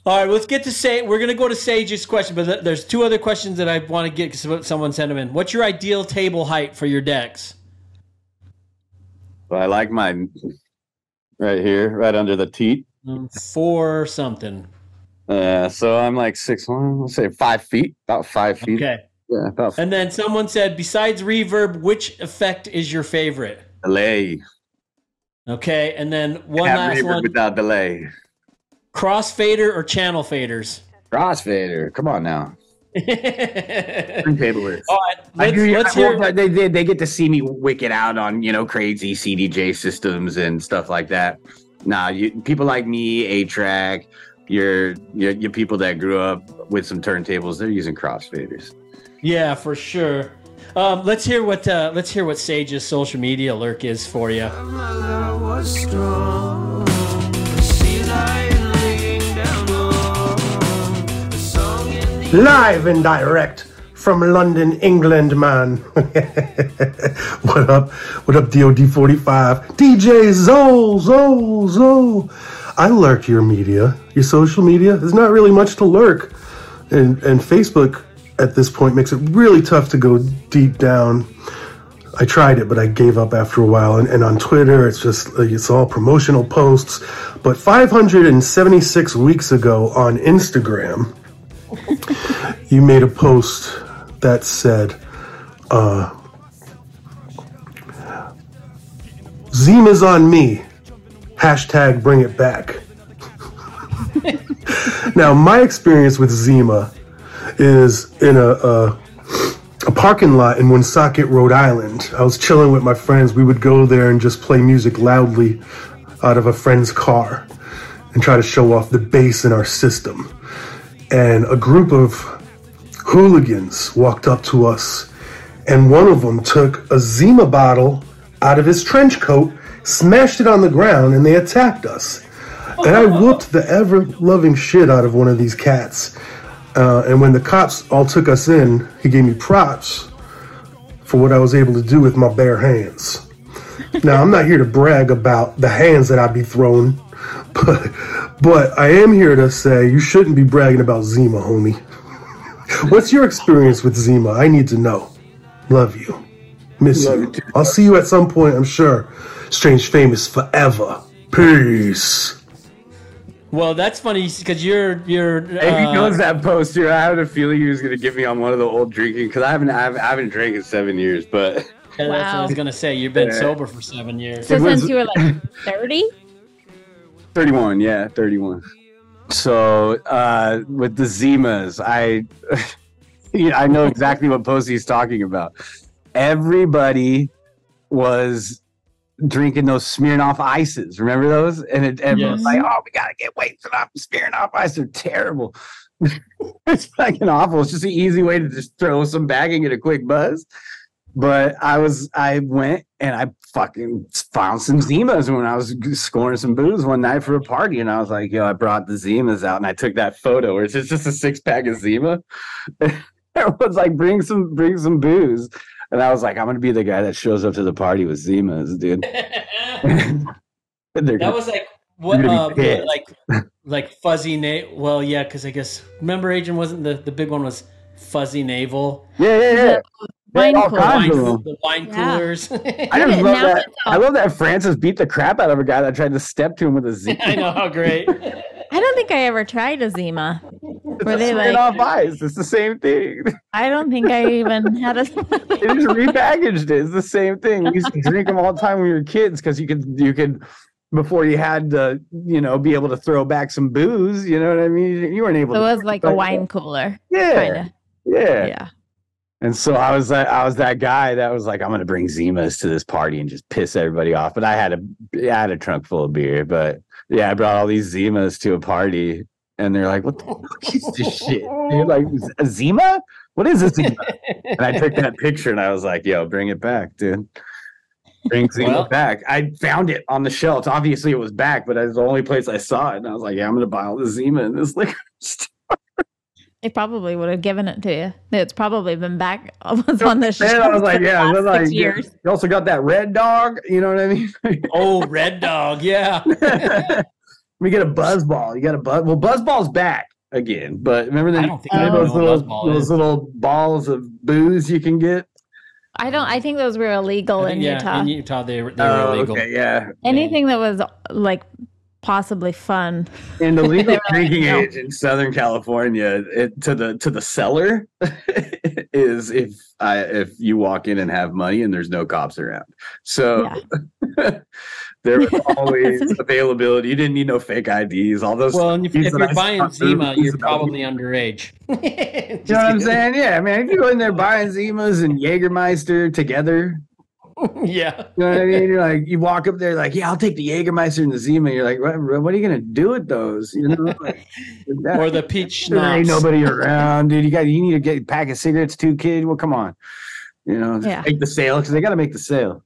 All right, let's get to say we're going to go to Sage's question, but th- there's two other questions that I want to get because someone sent them in. What's your ideal table height for your decks? Well, I like mine right here, right under the teat. Um, Four something. Uh, so I'm like six one, let's say five feet, about five feet. Okay. Yeah, about And then someone said, besides reverb, which effect is your favorite? delay. Okay, and then one Have last reverb one: without delay. crossfader or channel faders? Crossfader. Come on now. Is. All right, I let's, do- let's I hear. they, they they get to see me wicked out on you know crazy CDJ systems and stuff like that. Nah, you, people like me, A-Trak, your, your your people that grew up with some turntables, they're using crossfaders. Yeah, for sure. Um, let's hear what uh, let's hear what Sage's social media lurk is for you. Live and direct from London, England, man. what up? What up, DOD 45? DJ Zole, Zole, Zole. I lurk your media, your social media. There's not really much to lurk. And, and Facebook at this point makes it really tough to go deep down. I tried it, but I gave up after a while. And, and on Twitter, it's just it's all promotional posts. But 576 weeks ago on Instagram, you made a post that said, uh, Zima's on me. Hashtag bring it back. now, my experience with Zima is in a, a a parking lot in Woonsocket, Rhode Island. I was chilling with my friends. We would go there and just play music loudly out of a friend's car and try to show off the bass in our system. And a group of hooligans walked up to us, and one of them took a Zima bottle out of his trench coat, smashed it on the ground, and they attacked us. And I whooped the ever loving shit out of one of these cats. Uh, and when the cops all took us in, he gave me props for what I was able to do with my bare hands. Now, I'm not here to brag about the hands that I be throwing, but, but I am here to say you shouldn't be bragging about Zima, homie. What's your experience with Zima? I need to know. Love you. Miss Love you. too. I'll see you at some point, I'm sure. Strange famous forever. Peace. Well, that's funny because you're you're. If he uh, knows that poster, I had a feeling he was gonna get me on one of the old drinking because I haven't I've, I haven't drank in seven years, but yeah, That's what I was gonna say. You've been Yeah. sober for seven years. So was- since you were like 30? 31, yeah, 31. So uh with the Zimas, I you know, I know exactly what post he's talking about. Everybody was drinking those Smirnoff ices. Remember those? And it everyone's Yes. like, oh, we gotta get wasted off Smirnoff ice. They're terrible. it's fucking awful. It's just an easy way to just throw some bag and get a quick buzz. But I was, I went and I fucking found some Zimas when I was scoring some booze one night for a party. And I was like, yo, I brought the Zimas out and I took that photo where it's just, just a six pack of Zima. Everyone's like, bring some, bring some booze. And I was like, I'm going to be the guy that shows up to the party with Zimas, dude. That gonna- was like what You're uh, gonna be pissed. like like fuzzy na Well, yeah, because I guess remember Agent wasn't the the big one was fuzzy navel. yeah, yeah, yeah. Wine all kinds Wine, of them. the wine Yeah. coolers. I just love that. I love that Francis beat the crap out of a guy that tried to step to him with a Zima. I know how great. I don't think I ever tried a Zima. It's Were they like- Smirnoff ice. It's the same thing. I don't think I even had a. They just repackaged it. It's the same thing. We used to drink them all the time when we were kids because you could you could before you had to you know be able to throw back some booze. You know what I mean? You weren't able. It to was like a wine cooler. Yeah, Kind of. yeah. Yeah. And so I was that I was that guy that was like, I'm gonna bring Zimas to this party and just piss everybody off. But I had a I had a trunk full of beer. But yeah, I brought all these Zimas to a party, and they're like, "What the fuck is this shit?" You're like, "A Zima? What is this?" And I took that picture and I was like, "Yo, bring it back, dude." Bring Zima Well- back. I found it on the shelves. Obviously, it was back, but it was the only place I saw it. And I was like, "Yeah, I'm gonna buy all the Zima in this liquor store." They probably would have given it to you. It's probably been back was on the shelf. And I was like, yeah, I was like, years. you also got that red dog. You know what I mean? oh, Red Dog, yeah. We get a buzz ball. You got a buzz. Well, buzz ball's back again, but remember the, I don't think I those little those is. little balls of booze you can get. I don't. I think those were illegal I in think, yeah, Utah. in Utah they were, Oh, illegal. okay, yeah. Anything that was like possibly fun. And the legal were like, drinking no. age in Southern California it, to the to the cellar is if I if you walk in and have money and there's no cops around. So there was always availability. You didn't need no fake IDs. All those. Well, and if, things if you're I buying Zima, you're about probably underage. You know what I'm saying? Yeah, I mean, if you go in there buying Zimas and Jägermeister together, yeah. you know what I mean? You're like, you walk up there, like, yeah, I'll take the Jägermeister and the Zima. You're like, what, what are you gonna do with those? You know, like, Or the peach there ain't nobody around, dude. You got, you need to get a pack of cigarettes too, kid. Well, come on, you know, Yeah. make the sale because they got to make the sale.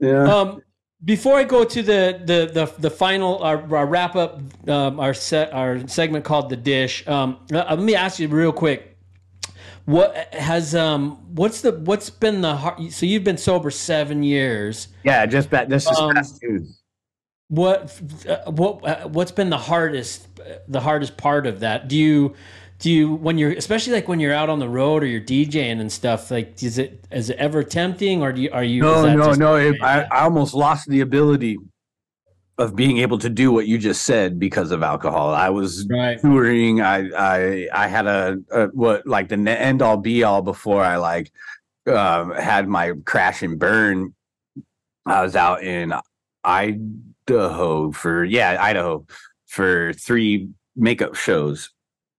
Yeah. Um, before I go to the the the, the final our, our wrap up um, our set our segment called the dish. Um, uh, let me ask you real quick. What has um what's the what's been the hard, so you've been sober seven years. yeah, just that. This is Um, past June. What uh, what uh, what's been the hardest the hardest part of that? Do you do you when you're especially like when you're out on the road or you're DJing and stuff like is it is it ever tempting or do you are you No, no, no. It, I, I almost lost the ability of being able to do what you just said because of alcohol. I was Right. touring. I, I, I had a, a what like the end all be all before I like um, had my crash and burn. I was out in Idaho for yeah Idaho for three makeup shows,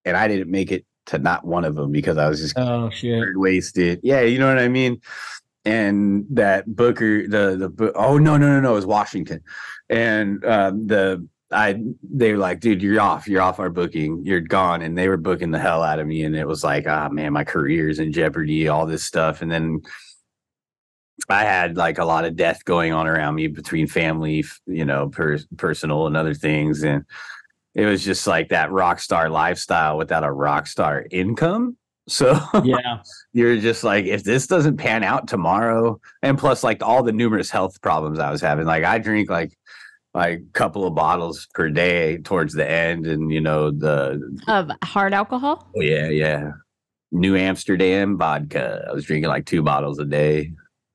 and I didn't make it to not one of them because I was just Oh shit. Wasted. Yeah, you know what I mean. And that Booker, the the oh no no no no, it was Washington, and um, the I they were like, dude, you're off, you're off our booking, you're gone, and they were booking the hell out of me, and it was like, ah man, my career's in jeopardy, all this stuff, and then I had like a lot of death going on around me between family, you know, per- personal and other things, and it was just like that rock star lifestyle without a rock star income. So Yeah. you're just like, if this doesn't pan out tomorrow, and plus like all the numerous health problems I was having, like I drink like like a couple of bottles per day towards the end, and you know the Of hard alcohol? oh yeah yeah New Amsterdam vodka. I was drinking like two bottles a day.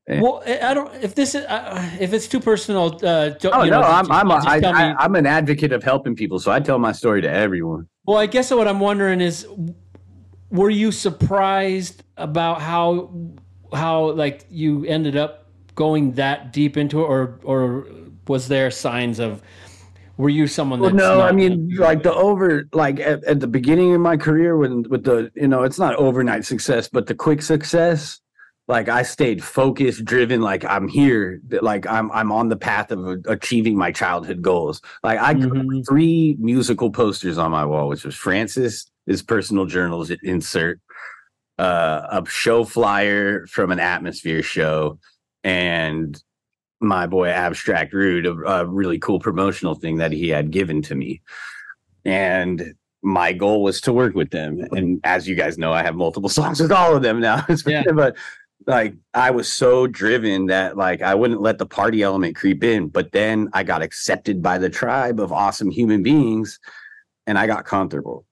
And- Well, I I don't. If this is, uh, if it's too personal, uh, don't, Oh you no, know, I'm just- I'm a, I, I, I'm an advocate of helping people, so I tell my story to everyone. Well, I guess what I'm wondering is, were you surprised about how how like you ended up going that deep into it, or or was there signs of? Were you someone Well, no, I mean, like the over, like at, at the beginning of my career, when with the, you know, it's not overnight success, but the quick success. Like I stayed focused, driven. Like I'm here. Like I'm, I'm on the path of achieving my childhood goals. Like I got three musical posters on my wall, which was Francis, his personal journals insert, uh, a show flyer from an atmosphere show, and my boy Abstract Rude, a, a really cool promotional thing that he had given to me. And my goal was to work with them. And as you guys know, I have multiple songs with all of them now. but like I was so driven that like I wouldn't let the party element creep in. But then I got accepted by the tribe of awesome human beings and I got comfortable.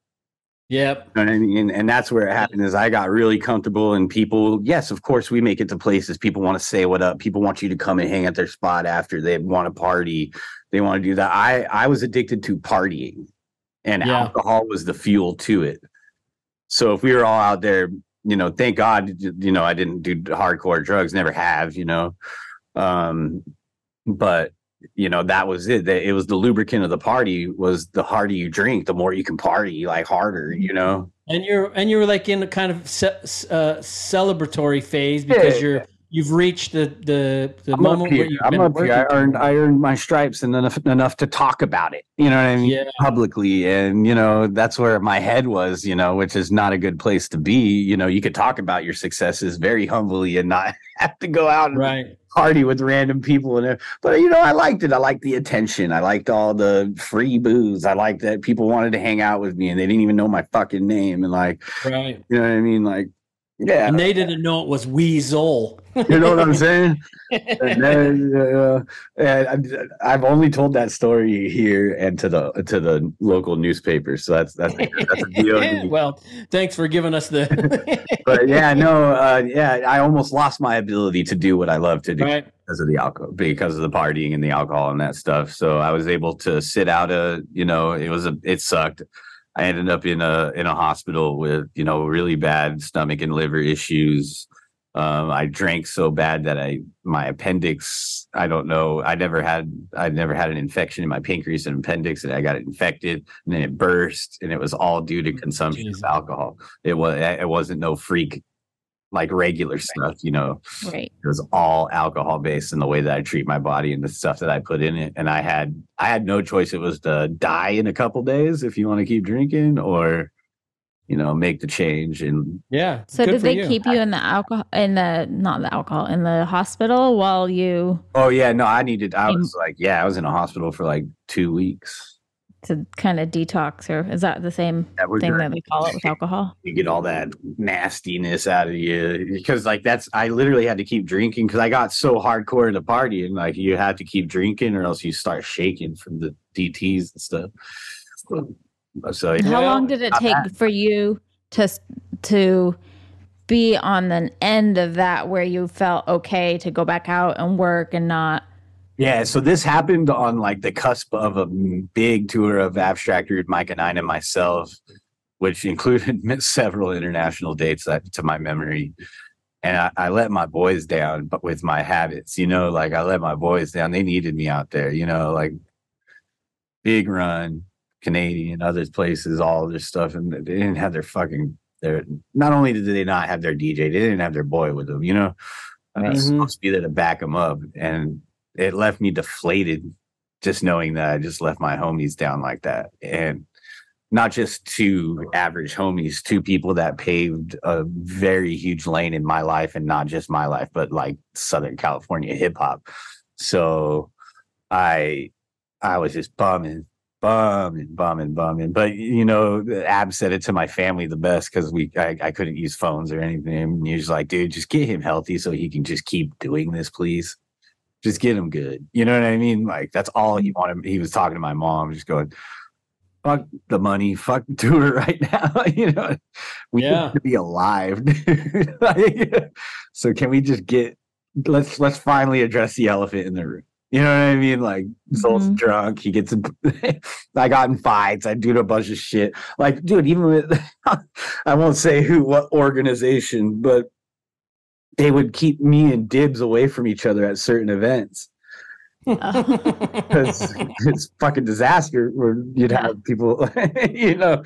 Yep. You know I mean? And that's where it happened is I got really comfortable and people, yes, of course we make it to places. People want to say what up. People want you to come and hang at their spot after they want to party. They want to do that. I I was addicted to partying and Yeah. alcohol was the fuel to it. So if we were all out there, you know, thank God, you know, I didn't do hardcore drugs, never have, you know. Um, but you know, that was it. That it was the lubricant of the party was the harder you drink, the more you can party, like harder, you know. And you're and you're like in a kind of ce- uh, celebratory phase because Yeah. you're you've reached the the the I'm moment where you've I'm up here. I earned I earned my stripes and enough enough to talk about it. You know what I mean? Yeah. Publicly, and you know that's where my head was. You know, which is not a good place to be. You know, you could talk about your successes very humbly and not have to go out and right. party with random people and but you know I liked it. I liked the attention. I liked all the free booze. I liked that people wanted to hang out with me and they didn't even know my fucking name and like Right. you know what I mean? Like yeah. And they didn't know it was Weasel. You know what I'm saying? and then, uh, and I've only told that story here and to the to the local newspaper. So that's that's that's a deal. well, thanks for giving us the but yeah, no, uh, yeah, I almost lost my ability to do what I love to do Right. because of the alcohol, because of the partying and the alcohol and that stuff. So I was able to sit out a, you know, it was a, it sucked. I ended up in a in a hospital with you know really bad stomach and liver issues. Um, I drank so bad that I my appendix. I don't know. I never had I never had an infection in my pancreas and appendix, and I got it infected, and then it burst, and it was all due to consumption of alcohol. It was it wasn't no freak like regular stuff, you know. Right. It was all alcohol based in the way that I treat my body and the stuff that I put in it. And I had I had no choice. It was to die in a couple days if you want to keep drinking, or you know, make the change. And Yeah. So did they keep you in the alcohol in the not the alcohol in the hospital while you oh yeah, no, I needed. I was like, yeah, I was in a hospital for like two weeks. To kind of detox or is that the same we're thing that they call it with alcohol? you get all that nastiness out of you because like that's I literally had to keep drinking because I got so hardcore in the party and like you had to keep drinking or else you start shaking from the DTS and stuff. So yeah. How long did it take for you to to be on the end of that where you felt okay to go back out and work and not Yeah, so this happened on like the cusp of a big tour of Abstract Rude, Myka 9 and myself, which included several international dates that, to my memory. And I, I let my boys down, but with my habits, you know, like I let my boys down. They needed me out there, you know, like big run, Canadian, other places, all this stuff, and they didn't have their fucking their. Not only did they not have their DJ, they didn't have their boy with them, you know. I was Mhm. supposed to be there to back them up, and it left me deflated just knowing that I just left my homies down like that. And not just two average homies, two people that paved a very huge lane in my life and not just my life, but like Southern California hip hop. So I I was just bumming bumming, bumming, bumming. But you know, Ab said it to my family the best because we I, I couldn't use phones or anything. And he was like, dude, just get him healthy so he can just keep doing this, please. Just get him good. You know what I mean? Like that's all he wanted. He was talking to my mom, just going, fuck the money, fuck do it right now. you know, we Yeah. need to be alive. dude. Like, so can we just get let's let's finally address the elephant in the room. You know what I mean? Like Zole's Mhm. drunk. He gets I got in fights. I do a bunch of shit. Like, dude, even with I won't say who what organization, but they would keep me and Dibs away from each other at certain events because it's fucking disaster where you'd have people, you know,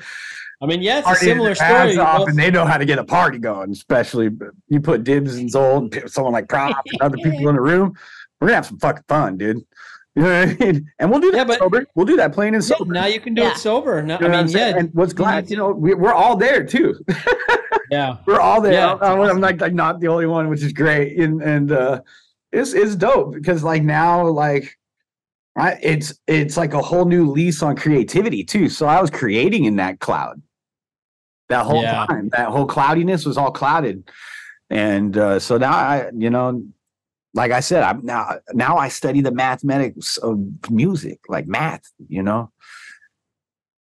I mean, yeah, it's a similar story. off Both- and they know how to get a party going. Especially you put Dibs and Zole and someone like Prop and other people in the room, we're gonna have some fucking fun, dude. You know what I mean? And we'll do that sober. We'll do that plain and Yeah, now you can do it sober. No, You know I mean, saying? yeah, And what's glad, you know, we, we're all there too. yeah, we're all there. Yeah, I'm, I'm like, like not the only one, which is great. And and uh it's it's dope because like now like I, it's it's like a whole new lease on creativity too. So I was creating in that cloud that whole Yeah. time. That whole cloudiness was all clouded, and uh, so now I, you know, like I said, I'm now now I study the mathematics of music, like math. You know,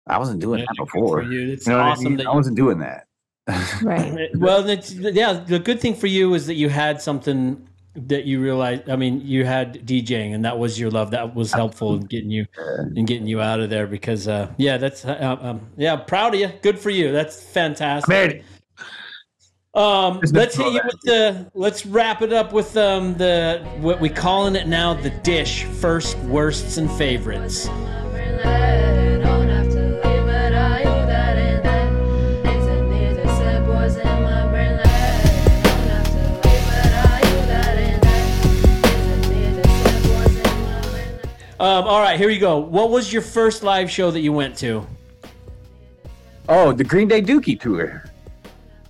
I wasn't doing Yeah, that before. you. It's know what I awesome mean? that I wasn't doing that. Right. well, that's, yeah, the good thing for you is that you had something that you realized. I mean, you had DJing, and that was your love. That was helpful in getting you in getting you out of there. Because, uh, yeah, that's uh, um, yeah, proud of you. Good for you. That's fantastic. Um, let's hit you with the. Let's wrap it up with um the what we calling it now the dish first worsts and favorites. Um, all right, here you go. What was your first live show that you went to? Oh, the Green Day Dookie tour.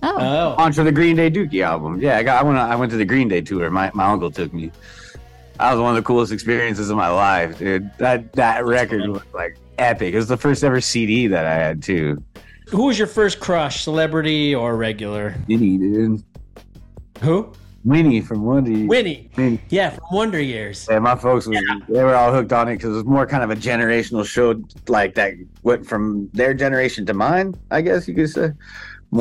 Oh. Launch the Green Day Dookie album. Yeah, I got. I went. I went to the Green Day tour. My my uncle took me. That was one of the coolest experiences of my life, dude. That that record was like epic. It was the first ever CD that I had too. Who was your first crush, celebrity or regular? Winnie, dude. Who? Winnie from Wonder. Winnie. Winnie. Yeah, from Wonder Years. Yeah, my folks was they were all hooked on it because it was more kind of a generational show, like that went from their generation to mine. I guess you could say.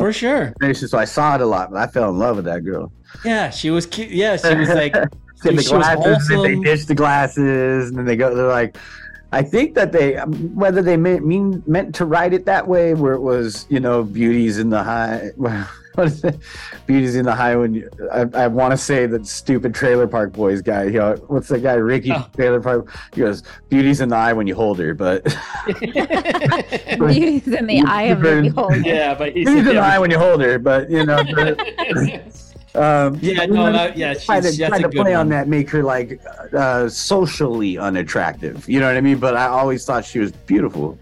For sure. So I saw it a lot, but I fell in love with that girl. Yeah, she was cute. Yeah, she was like, She the she glasses, and they ditch the glasses, and then they go. They're like, I think that they, um, whether they meant mean meant to write it that way, where it was, you know, beauties in the high. What is it? Beauties in the high. When you, I, I want to say that stupid Trailer Park Boys guy. You know, what's that guy? Ricky Oh. Trailer Park. He goes, Beauty's in the eye when you hold her," but Beauty's in the eye of the beholder. Yeah, but he's beauties in the eye when you hold her. But you know. but- Um, Yeah, no, that- yeah, try to, she's- that's try a to good play on that, make her like uh, socially unattractive. You know what I mean? But I always thought she was beautiful.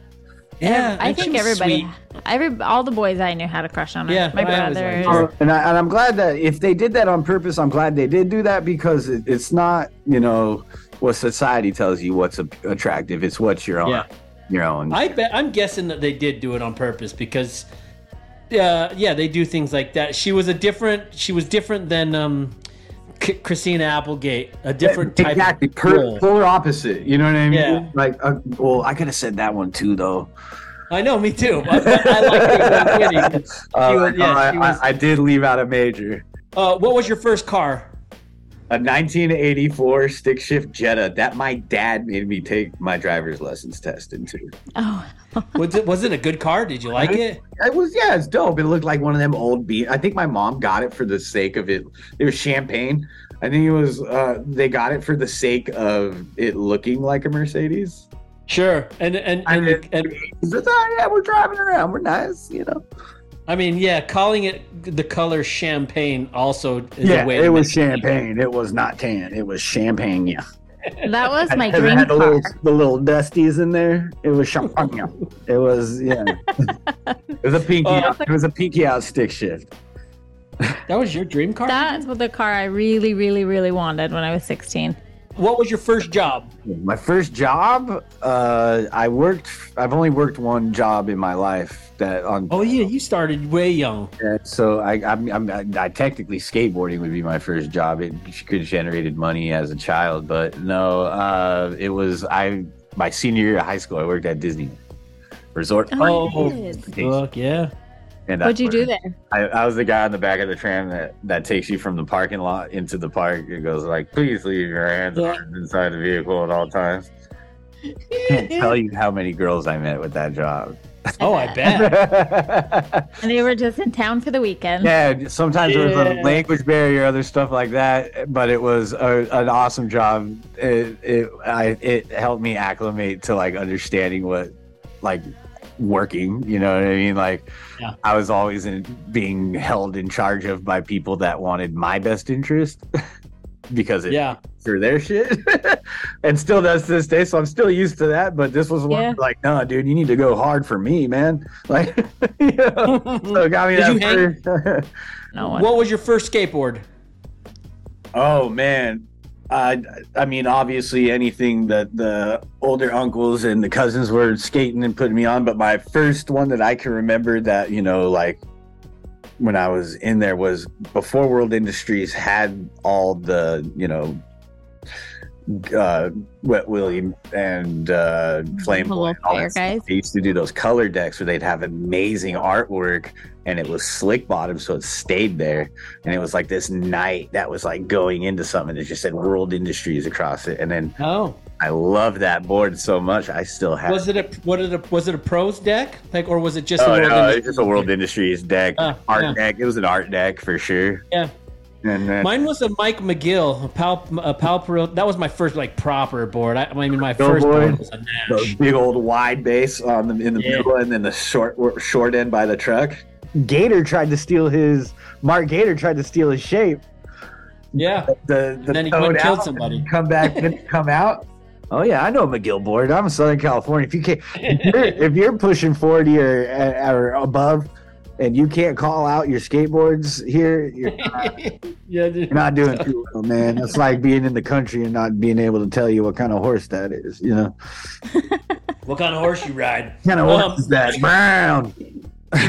Yeah, I and think everybody, sweet. every all the boys I knew had a crush on her. Yeah, my brother. liked her. And, I, and I'm glad that if they did that on purpose, I'm glad they did do that because it, it's not, you know, what society tells you what's a, attractive. It's what you're on. Yeah. Your own. I bet I'm guessing that they did do it on purpose because, uh, yeah, they do things like that. She was a different. She was different than um, C- Christina Applegate. A different type. exactly. Of Per, role. polar opposite. You know what I mean? Yeah. Like, uh, well, I could have said that one too, though. I know, me too. I like her winning. She Uh, was- yeah, I, was- I, I did leave out a major. Uh, what was your first car? A 1984 stick shift Jetta that my dad made me take my driver's license test into. Oh, Was it was it a good car? Did you like it? It was yeah, it's dope. It looked like one of them old beat. I think my mom got it for the sake of it. It was champagne. I think it was uh they got it for the sake of it looking like a Mercedes. Sure. And and and, and, It's just, oh, yeah, we're driving around. We're nice, you know. I mean, yeah, calling it the color champagne also is yeah, a way. it was champagne. It was not tan. It was champagne. Yeah. that was my And it dream had the car. little, the little dusties in there. It was champagne. it was yeah. it was a pinky. Oh, out, it was a pinky out stick shift. That was your dream car. That's what the car I really, really, really wanted when I was 16. What was your first job? My first job, uh, I worked. I've only worked one job in my life. That on. Oh yeah, you started way young. Yeah, so I, I'm, I'm, I technically skateboarding would be my first job. It could generated money as a child, but no, uh, it was I. My senior year of high school, I worked at Disney Resort. Oh, Oh, fuck yeah. And What'd you do there? I, I was the guy on the back of the tram that, that takes you from the parking lot into the park. It goes like, please leave your hands inside the vehicle at all times. Can't tell you how many girls I met with that job. Oh, I bet. And they were just in town for the weekend. Yeah, sometimes there was a language barrier, other stuff like that. But it was a, an awesome job. It it I it helped me acclimate to like understanding what like working. You know what I mean? Like Yeah. I was always in, being held in charge of by people that wanted my best interest because it Yeah. through their shit and still does to this day. So I'm still used to that. But this was one Yeah. like, no, dude, you need to go hard for me, man. Like, you know, so it got me Did that you hang- No What was your first skateboard? Oh man. I I mean, obviously anything that the older uncles and the cousins were skating and putting me on, but my first one that I can remember that, you know, like when I was in there was before World Industries had all the, you know, uh, Wet Willie and uh, Flame Boy little and all fair that stuff. guys. They used to do those color decks where they'd have amazing artwork and it was slick bottom, so it stayed there. And it was like this night that was like going into something that just said World Industries across it. And then Oh, I love that board so much. I still have was it a what it a was it a pros deck like or was it just Oh, a world no, Industries it's just a World Industries deck, Ah, art yeah. deck. It was an art deck for sure. Yeah. And then Mine was a Mike McGill, a Pal, a Pal Pro. That was my first like proper board. I, I mean, my Go first board. board was a Nash. big old wide base on the in the Yeah. middle, and then the short short end by the truck. Gator tried to steal his. Mark Gator tried to steal his shape. Yeah, The the then he toad went and killed somebody. Come back and come out. Oh yeah, I know McGill board. I'm in Southern California. If you can't, if you're, if you're pushing forty or or above, and you can't call out your skateboards here, you're not, yeah, dude. you're not doing too well, man. It's like being in the country and not being able to tell you what kind of horse that is. You know, What kind of horse you ride? what kind of Um, horse is that? Brown.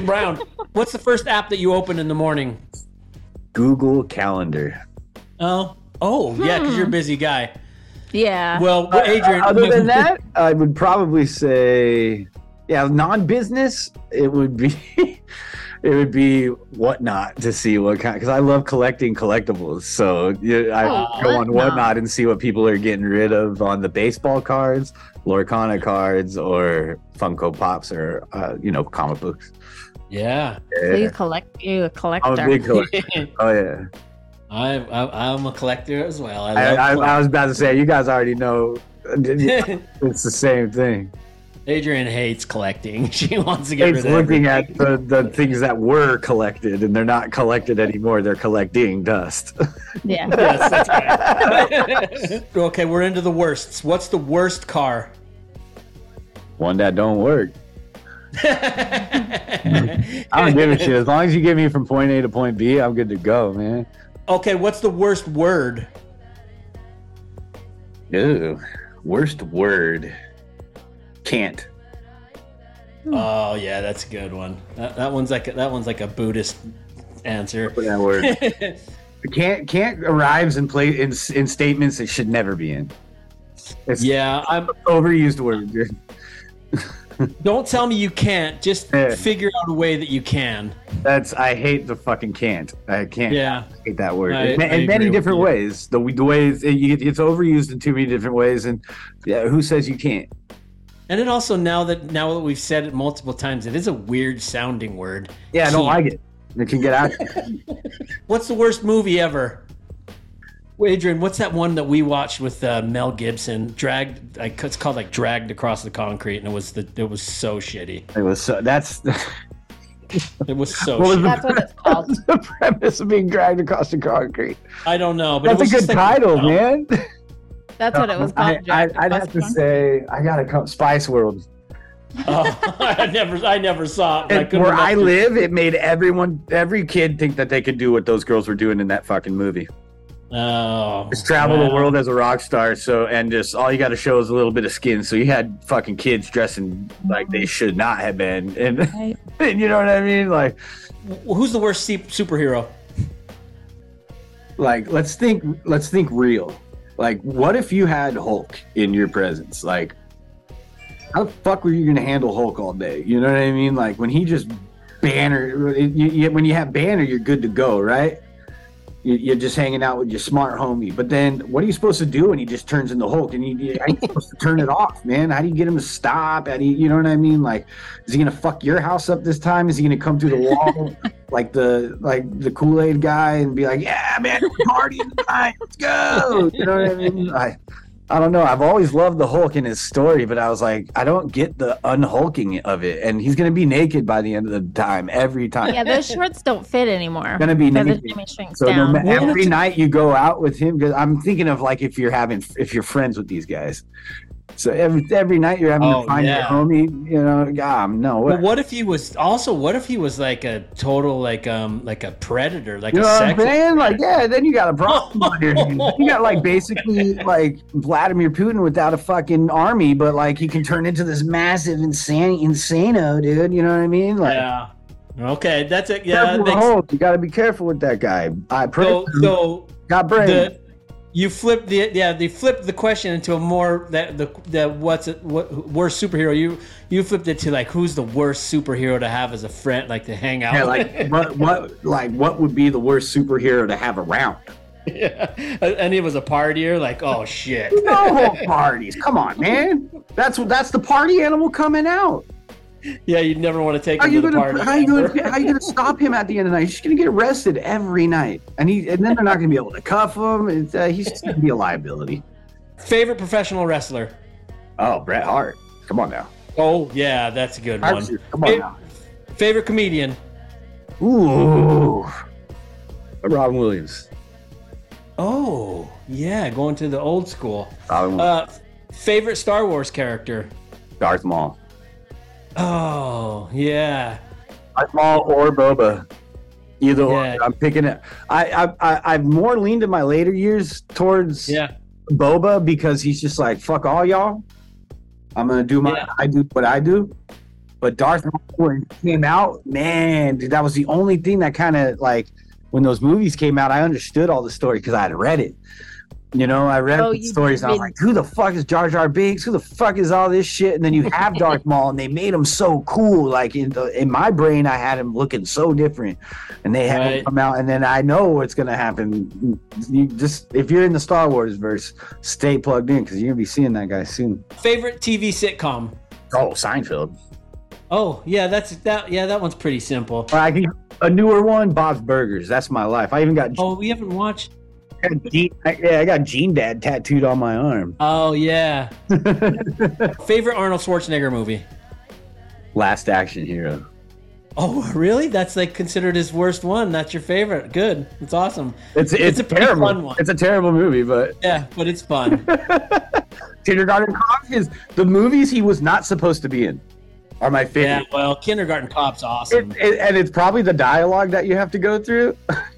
Brown. What's the first app that you open in the morning? Google Calendar. Oh, oh, yeah, because Hmm. you're a busy guy. Yeah. Well, Adrian. Uh, Other than that, I would probably say, yeah, non-business. It would be, it would be whatnot to see what kind. Because I love collecting collectibles, so yeah, I Oh, go on Whatnot. whatnot and see what people are getting rid of on the baseball cards, Lorcana cards, or Funko Pops, or uh, you know, comic books. yeah, So Yeah. you collect you a collector. I'm a big collector. oh yeah. I, I, I'm a collector as well. I I, I, I was about to say, you guys already know. It's the same thing. Adrian hates collecting. She wants to get It's rid of looking everything. at the, the things that were collected and they're not collected anymore. They're collecting dust. Yeah. Yes, that's right. okay, we're into the worsts. What's the worst car? One that don't work. I don't give a shit. As long as you get me from point A to point B, I'm good to go, man. Okay, what's the worst word? Ew. Worst word. Can't. Hmm. Oh yeah, that's a good one. That, that one's like a, that one's like a Buddhist answer. That word. can't can't arrives in play in, in statements it should never be in. It's yeah, I'm overused word. dude. Don't tell me you can't. Just Yeah. figure out a way that you can. That's I hate the fucking can't. I can't. Yeah. I hate that word I- in, I in many different ways. The, the ways it, it's overused in too many different ways, and yeah, who says you can't? And it also now that now that we've said it multiple times, it is a weird sounding word. Yeah, I don't like it. It can get out. What's the worst movie ever? Well, Adrian, what's that one that we watched with uh, Mel Gibson? Dragged, like, it's called like "Dragged Across the Concrete," and it was the it was so shitty. It was so. That's It was so. What was shitty. the- That's what it's called. the premise of being dragged across the concrete. I don't know, but it That's a good just like- title, man. That's what it was I, called. I, Jack I'd have to Nicholson. say I gotta come Spice World. Oh, I never, I never saw it. I where I live, it made everyone, every kid think that they could do what those girls were doing in that fucking movie. Oh, Just travel the world as a rock star. So and just all you got to show is a little bit of skin. So you had fucking kids dressing like they should not have been, and, and you know what I mean. Like, Who's the worst se- superhero? like let's think, let's think real. Like, what if you had Hulk in your presence? Like, how the fuck were you gonna handle Hulk all day? You know what I mean? Like when he just banner, when you have banner, you're good to go, right? You- You're just hanging out with your smart homie. But then, what are you supposed to do when he just turns into Hulk? And you, how are you supposed to turn it off, man? How do you get him to stop? How do you, you know what I mean? Like, is he gonna fuck your house up this time? Is he gonna come through the wall like the like the Kool Aid guy and be like, "Yeah, man, partying tonight. Let's go." You know what I mean? I, I don't know. I've always loved the Hulk in his story, but I was like, I don't get the unhulking of it. And he's gonna be naked by the end of the time, every time. Yeah, those shorts don't fit anymore. Gonna be because naked. the Jimmy shrinks So no, down. ma- every night you go out with him, because I'm thinking of like if you're having if you're friends with these guys. So every every night you're having Oh, to find yeah. your homie, you know, God, no. But What, if he was also? What if he was like a total like um like a predator, like you know a what I'm saying? Like, yeah, then you got a problem on your hands. You got like basically like Vladimir Putin without a fucking army, but like he can turn into this massive insane insano, dude. You know what I mean? Like, Yeah. Okay, that's it. Yeah. that makes- You got to be careful with that guy. I pray. So, so got brain. the you flipped the yeah they flipped the question into a more that the the what's it what worst superhero you you flipped it to like who's the worst superhero to have as a friend like to hang out yeah, like what what like what would be the worst superhero to have around? yeah and it was a partier like oh shit No parties. Come on, man. That's what that's the party animal coming out. Yeah you'd never want to take How him you to the gonna party how you gonna how you gonna stop him at the end of the night? He's gonna get arrested every night, and he and then they're not gonna be able to cuff him. It's, uh, he's just gonna be a liability. favorite professional wrestler Oh, Bret Hart. Come on now. oh yeah that's a good one Come on now. favorite comedian Ooh. Robin Williams. oh yeah going to the old school Robin uh favorite Star Wars character Darth Maul. Oh yeah Maul or Boba. Either Yeah. or. I'm picking it. I, I I I've more leaned in my later years towards yeah Boba because he's just like fuck all y'all. I'm gonna do my Yeah. I do what I do. But Darth Maul came out, man, dude, that was the only thing that kind of like when those movies came out, I understood all the story because I had read it. You know, I read Oh, the you stories and I was like, who the fuck is Jar Jar Binks? Who the fuck is all this shit? And then you have Darth Maul and they made him so cool. Like in the, in my brain, I had him looking so different. And they had him come out and then I know what's gonna happen. You just if you're in the Star Wars verse, stay plugged in because you're gonna be seeing that guy soon. favorite TV sitcom Oh, Seinfeld. oh yeah that's that yeah that one's pretty simple I think a newer one, Bob's Burgers. That's my life. I even got oh we haven't watched I got Gene, I, yeah, I got Gene Dad tattooed on my arm. oh yeah favorite Arnold Schwarzenegger movie Last Action Hero. Oh, really? That's like considered his worst one. That's your favorite. Good. It's awesome. It's it's, It's a terrible. fun one. It's a terrible movie, but Yeah, but it's fun. Kindergarten Cop is the movies he was not supposed to be in are my favorite. yeah, favorite. well, Kindergarten Cop's awesome. It, it- and it's probably the dialogue that you have to go through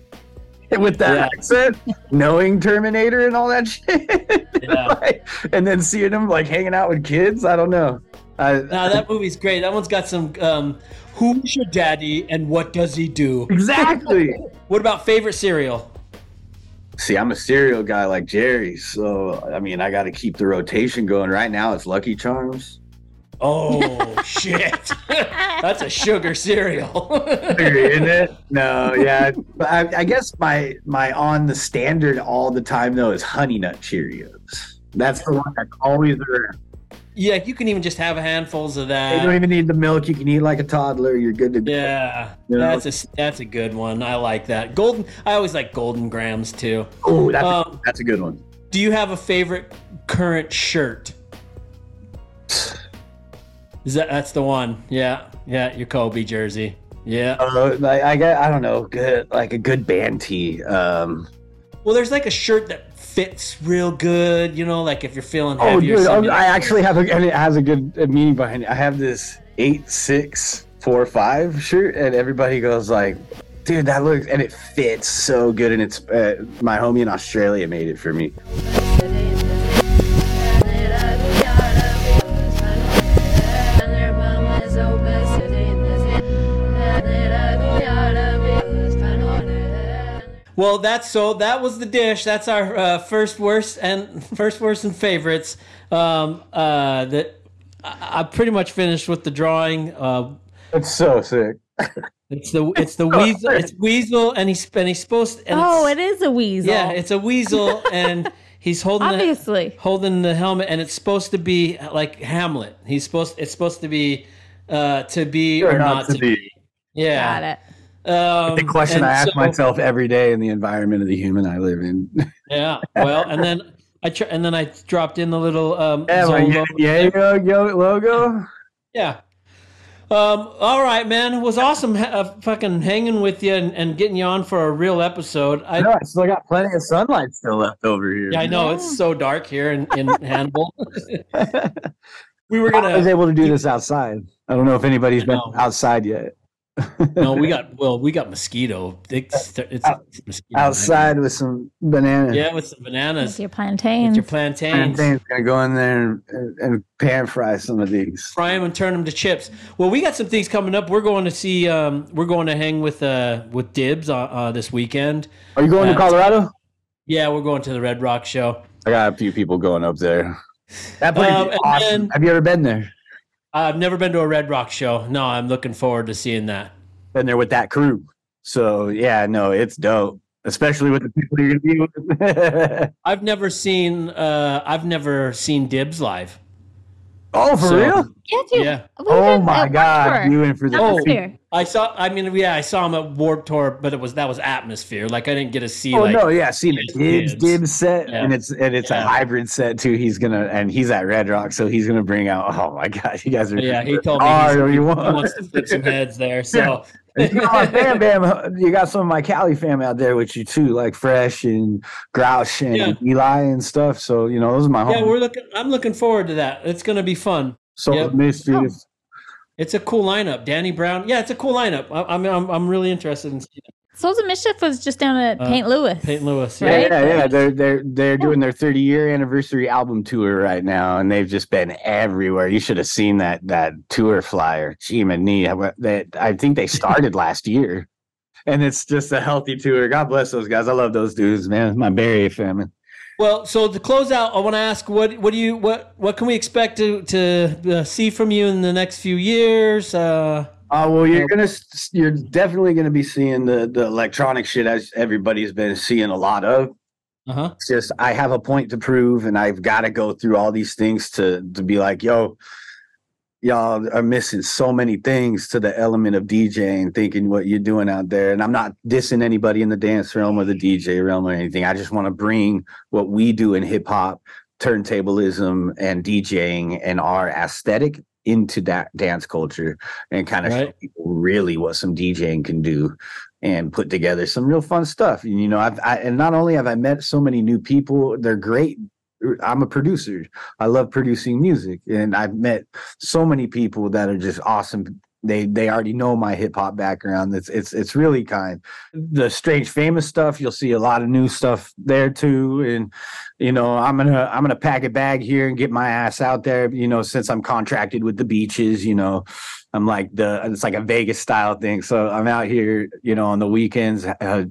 with that Yeah. accent, knowing Terminator and all that shit, Yeah. Like, and then seeing him like hanging out with kids. I don't know. I, that movie's great. That one's got some um who's your daddy and what does he do? exactly. What about favorite cereal? See, I'm a cereal guy like Jerry, so I mean, I got to keep the rotation going. Right now, it's Lucky Charms. Oh shit. That's a sugar cereal. Isn't it? No, yeah. But I, I guess my my on the standard all the time though is Honey Nut Cheerios. That's the one that's always around. yeah, you can even just have a handfuls of that. You don't even need the milk. You can eat like a toddler. You're good to go. Yeah, You know? that's a that's a good one. I like that. Golden. I always like golden grams too. Oh, that's Um, that's a good one. Do you have a favorite current shirt? Is that that's the one? Yeah, yeah, your Kobe jersey. Yeah. Uh, like, I get, I don't know, good like a good band tee. Um, Well, there's like a shirt that fits real good. You know, like if you're feeling oh, heavy or dude, something. I actually have a, and it has a good meaning behind it. I have this eight six four five shirt, and everybody goes like, dude, that looks and it fits so good. And it's uh, my homie in Australia made it for me. Well, that's so. That was the dish. That's our uh, first worst and first worst and favorites. Um, uh, that I, I pretty much finished with the drawing. Uh, It's so sick. it's the it's the weasel. It's weasel, and he's and he's supposed. And Oh, it's- a weasel. Yeah, it's a weasel, and he's holding Obviously. the, holding the helmet, and it's supposed to be like Hamlet. He's supposed. It's supposed to be uh, to be or, not, to be. Yeah. Got it. Um, The question I ask so- myself every day in the environment of the human I live in. Yeah. Well, and then I tr- and then I dropped in the little um Yeah, Zole my logo. yeah, yo, yo, logo. Yeah. Um, all right, man. It was awesome ha- uh, fucking hanging with you and, and getting you on for a real episode. I, No, I still got plenty of sunlight still left over here. yeah, I know it's so dark here in, in Hannibal. we were gonna. I was gonna able to do this outside. I don't know if anybody's been outside yet. No, we got well, we got mosquito. It's, it's mosquito outside with some bananas. Yeah, with some bananas. With your plantains. Your plantains. Plantain's gonna go in there and, and, and pan fry some of these. fry them and turn them to chips. Well, we got some things coming up. We're going to see. Um, we're going to hang with uh, with Dibbs uh, uh, this weekend. Are you going Uh, to Colorado? Yeah, we're going to the Red Rock show. I got a few people going up there. That place Um, is awesome. then- Have you ever been there? I've never been to a Red Rock show. No, I'm looking forward to seeing that. Been there with that crew. So yeah, no, it's dope. Especially with the people you're gonna be with. I've never seen. Uh, I've never seen Dibbs live. oh, for So- real? Yeah, dude. Yeah. We Oh my god, Warped you in for the Atmosphere. I saw. I mean, yeah, I saw him at Warp Tour, but it was that was atmosphere. Like I didn't get to see. Oh like, no, yeah, seen Dibbs, Dibbs. Dibbs set, Yeah. and it's and it's a hybrid set too. He's gonna and he's at Red Rock, so he's gonna bring out. Oh my god, you guys are Yeah, he told me or he, want. wants to flip some heads there. So you Bam Bam, you got some of my Cali fam out there with you too, like Fresh and Grouch and Yeah. Eligh and stuff. So you know those are my home yeah, homies. we're looking. I'm looking forward to that. It's going to be fun. So Yep. Mischief. It's a cool lineup. Danny Brown. Yeah, it's a cool lineup. I, I'm, I'm I'm really interested in seeing it. Souls of Mischief was just down at Uh, Paint Lewis. Paint Lewis. Yeah. Right? Yeah, yeah, they're they're they're doing their 30 year anniversary album tour right now, and they've just been everywhere. You should have seen that that tour flyer. Gee, my knee. That I think they started last year, and it's just a healthy tour. God bless those guys. I love those dudes, man. My Bay Area family. Well, so to close out, I want to ask what what do you what what can we expect to to uh, see from you in the next few years? Uh, Uh, well, you're gonna you're definitely gonna be seeing the the electronic shit as everybody's been seeing a lot of. uh-huh. It's just I have a point to prove, and I've got to go through all these things to to be like, yo, y'all are missing so many things to the element of DJing, thinking what you're doing out there. And I'm not dissing anybody in the dance realm or the DJ realm or anything. I just want to bring what we do in hip hop, turntablism, and DJing and our aesthetic into that dance culture and kind of show people really what some DJing can do and put together some real fun stuff. And, you know, I've I, and not only have I met so many new people, they're great. I'm a producer. I love producing music, and I've met so many people that are just awesome. They they already know my hip hop background. It's it's it's really kind. The strange famous stuff, you'll see a lot of new stuff there too. And you know, I'm gonna I'm gonna pack a bag here and get my ass out there. You know, since I'm contracted with the beaches, you know, I'm like the it's like a Vegas style thing. So I'm out here, you know, on the weekends uh,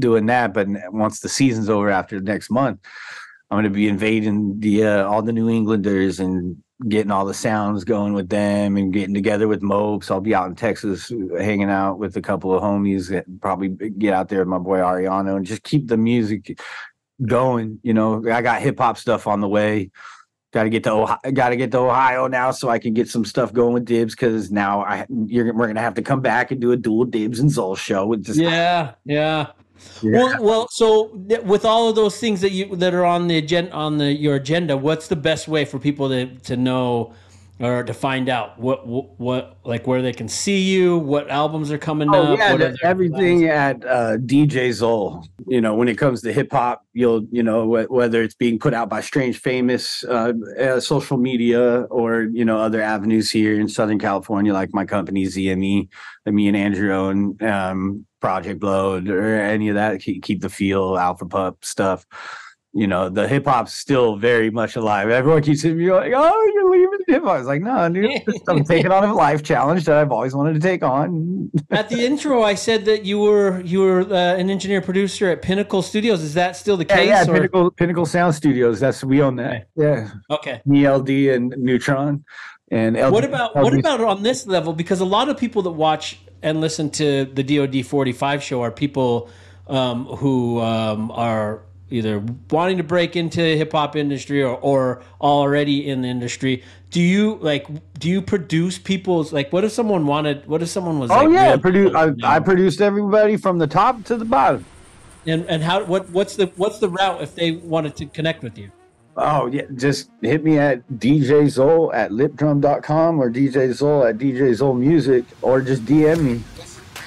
doing that. But once the season's over after the next month, I'm going to be invading the uh, all the New Englanders and getting all the sounds going with them and getting together with Mopes. I'll be out in Texas hanging out with a couple of homies. That probably get out there with my boy Ariano and just keep the music going. You know, I got hip hop stuff on the way. Got to get to Ohio, got to get to Ohio now so I can get some stuff going with Dibbs because now I you're we're gonna have to come back and do a dual Dibbs and Zole show. Just Yeah, yeah. Well, well. So th- with all of those things that you that are on the agenda on the your agenda, what's the best way for people to to know or to find out what, what what like where they can see you, what albums are coming Oh up, yeah, what the- are their everything at uh, DJ Zole. You know, when it comes to hip hop, you'll you know wh- whether it's being put out by Strange Famous, uh, uh, social media, or you know other avenues here in Southern California, like my company ZME, that me and Andrew own, um, Project Blowed, or any of that. Keep, keep the feel, Alpha Pup stuff. You know, the hip hop's still very much alive. Everyone keeps hitting me like, "Oh, you're leaving hip hop." I was like, "No, dude, I'm taking on a life challenge that I've always wanted to take on." At the intro, I said that you were you were uh, an engineer producer at Pinnacle Studios. Is that still the Yeah, case? yeah, or- Pinnacle Pinnacle Sound Studios. That's we own that. Yeah, Okay. ELD and Neutron. And LD, What about what about on this level? Because a lot of people that watch and listen to the DoD forty five show are people um, who um, are either wanting to break into the hip hop industry or, or already in the industry. Do you like? Do you produce people's like? What if someone wanted? What if someone was? Oh like, yeah, produ- I, I produced everybody from the top to the bottom. And and how? What what's the what's the route if they wanted to connect with you? Oh yeah, just hit me at DJ Zole at lipdrum.com or DJ Zole at DJ Zole Music or just DM me.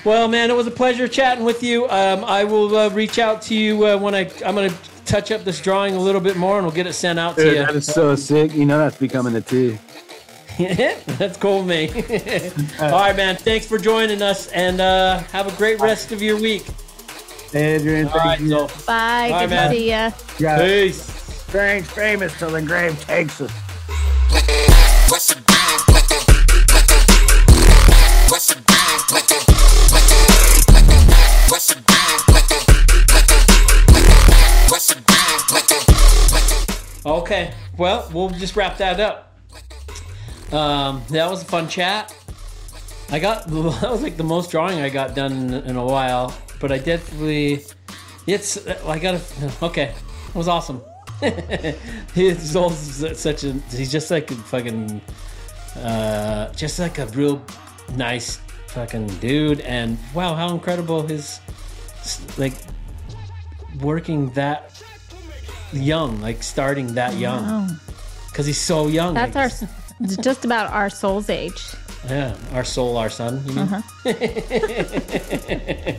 Well, man, it was a pleasure chatting with you. Um, I will uh, reach out to you uh, when I I'm gonna touch up this drawing a little bit more, and we'll get it sent out to you. that is so sick. You know that's becoming a T. That's cool, with me. All right, man. Thanks for joining us, and uh, have a great rest of your week. Adrian, All right, so Bye. All right, Good man. to see ya. Yeah. peace. Strange famous till the grave takes us. Okay. Well, we'll just wrap that up. Um, that was a fun chat. I got that was like the most drawing I got done in, in a while, but I definitely it's I got to okay. It was awesome. he's also such a he's just like a fucking uh just like a real nice fucking dude and wow how incredible his like working that young like starting that young. because he's so young That's like, our it's just about our soul's age. yeah our soul our son you mean?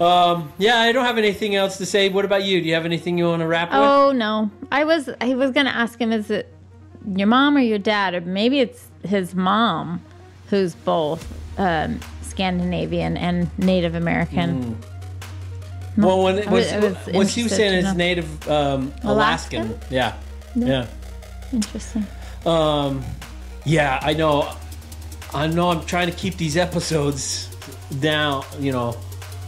um yeah i don't have anything else to say. What about you? Do you have anything you want to wrap with? Oh no, I was I was gonna ask him is it your mom or your dad? Or maybe it's his mom who's both um, Scandinavian and Native American. Well when it I was, was- I was what he was saying is native um alaskan, Alaskan? yeah Yeah. yeah Interesting. Um, yeah, I know. I know. I'm trying to keep these episodes down. You know,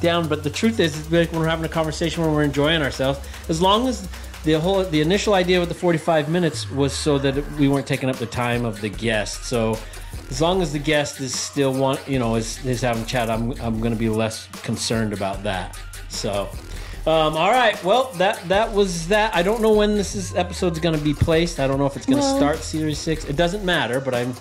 down. But the truth is, it's like when we're having a conversation when we're enjoying ourselves. As long as the whole the initial idea with the 45 minutes was so that we weren't taking up the time of the guest. So as long as the guest is still want, you know, is is having chat, I'm I'm going to be less concerned about that. So. Um, all right. Well, that that was that. I don't know when this is episode's going to be placed. I don't know if it's going to Well- start series six. It doesn't matter, but I'm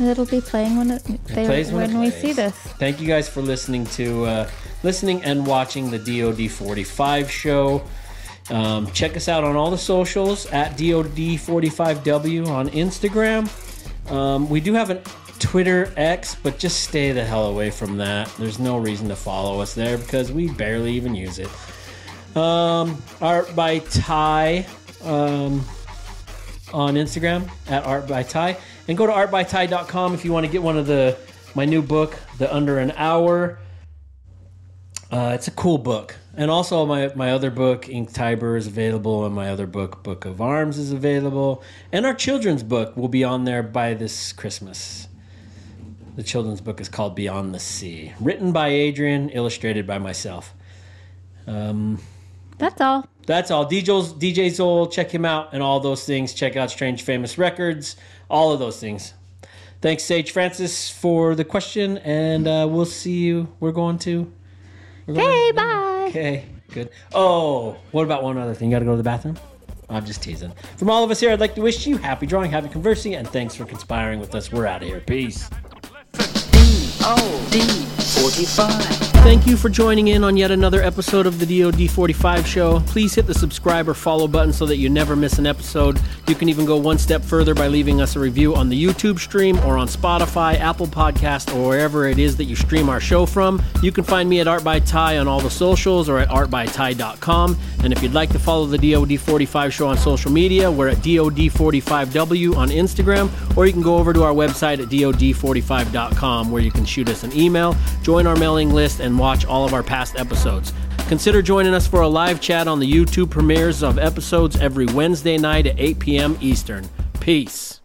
It'll be playing when it, they, plays when when, it we plays. see this. Thank you guys for listening to uh, listening and watching the DoD 45 show. Um, check us out on all the socials at DoD45W on Instagram. Um, we do have a Twitter X, but just stay the hell away from that. There's no reason to follow us there because we barely even use it. Um, art by Tai um, on Instagram at art by Tai, and go to artbytai.com if you want to get one of the my new book, The Under an Hour. Uh, it's a cool book, and also my my other book, Ink Tiber, is available, and my other book, Book of Arms, is available, and our children's book will be on there by this Christmas. The children's book is called Beyond the Sea, written by Adrian, illustrated by myself. Um, That's all. that's all. DJ's, DJ Zole, check him out and all those things. Check out Strange Famous Records, all of those things. Thanks, Sage Francis, for the question, and uh, we'll see you. We're going to. we're going- Okay, bye. Okay, good. Oh, what about one other thing? You got to go to the bathroom? I'm just teasing. From all of us here, I'd like to wish you happy drawing, happy conversing, and thanks for conspiring with us. We're out of here. Peace. D-O-D 45. Thank you for joining in on yet another episode of the DoD 45 show. Please hit the subscribe or follow button so that you never miss an episode. You can even go one step further by leaving us a review on the YouTube stream or on Spotify, Apple Podcast, or wherever it is that you stream our show from. You can find me at Art by Tai on all the socials or at artbytai.com. And if you'd like to follow the DoD 45 show on social media, we're at DoD45W on Instagram, or you can go over to our website at DoD45.com where you can shoot us an email, join our mailing list, and watch all of our past episodes. Consider joining us for a live chat on the YouTube premieres of episodes every Wednesday night at 8 p.m. Eastern. Peace.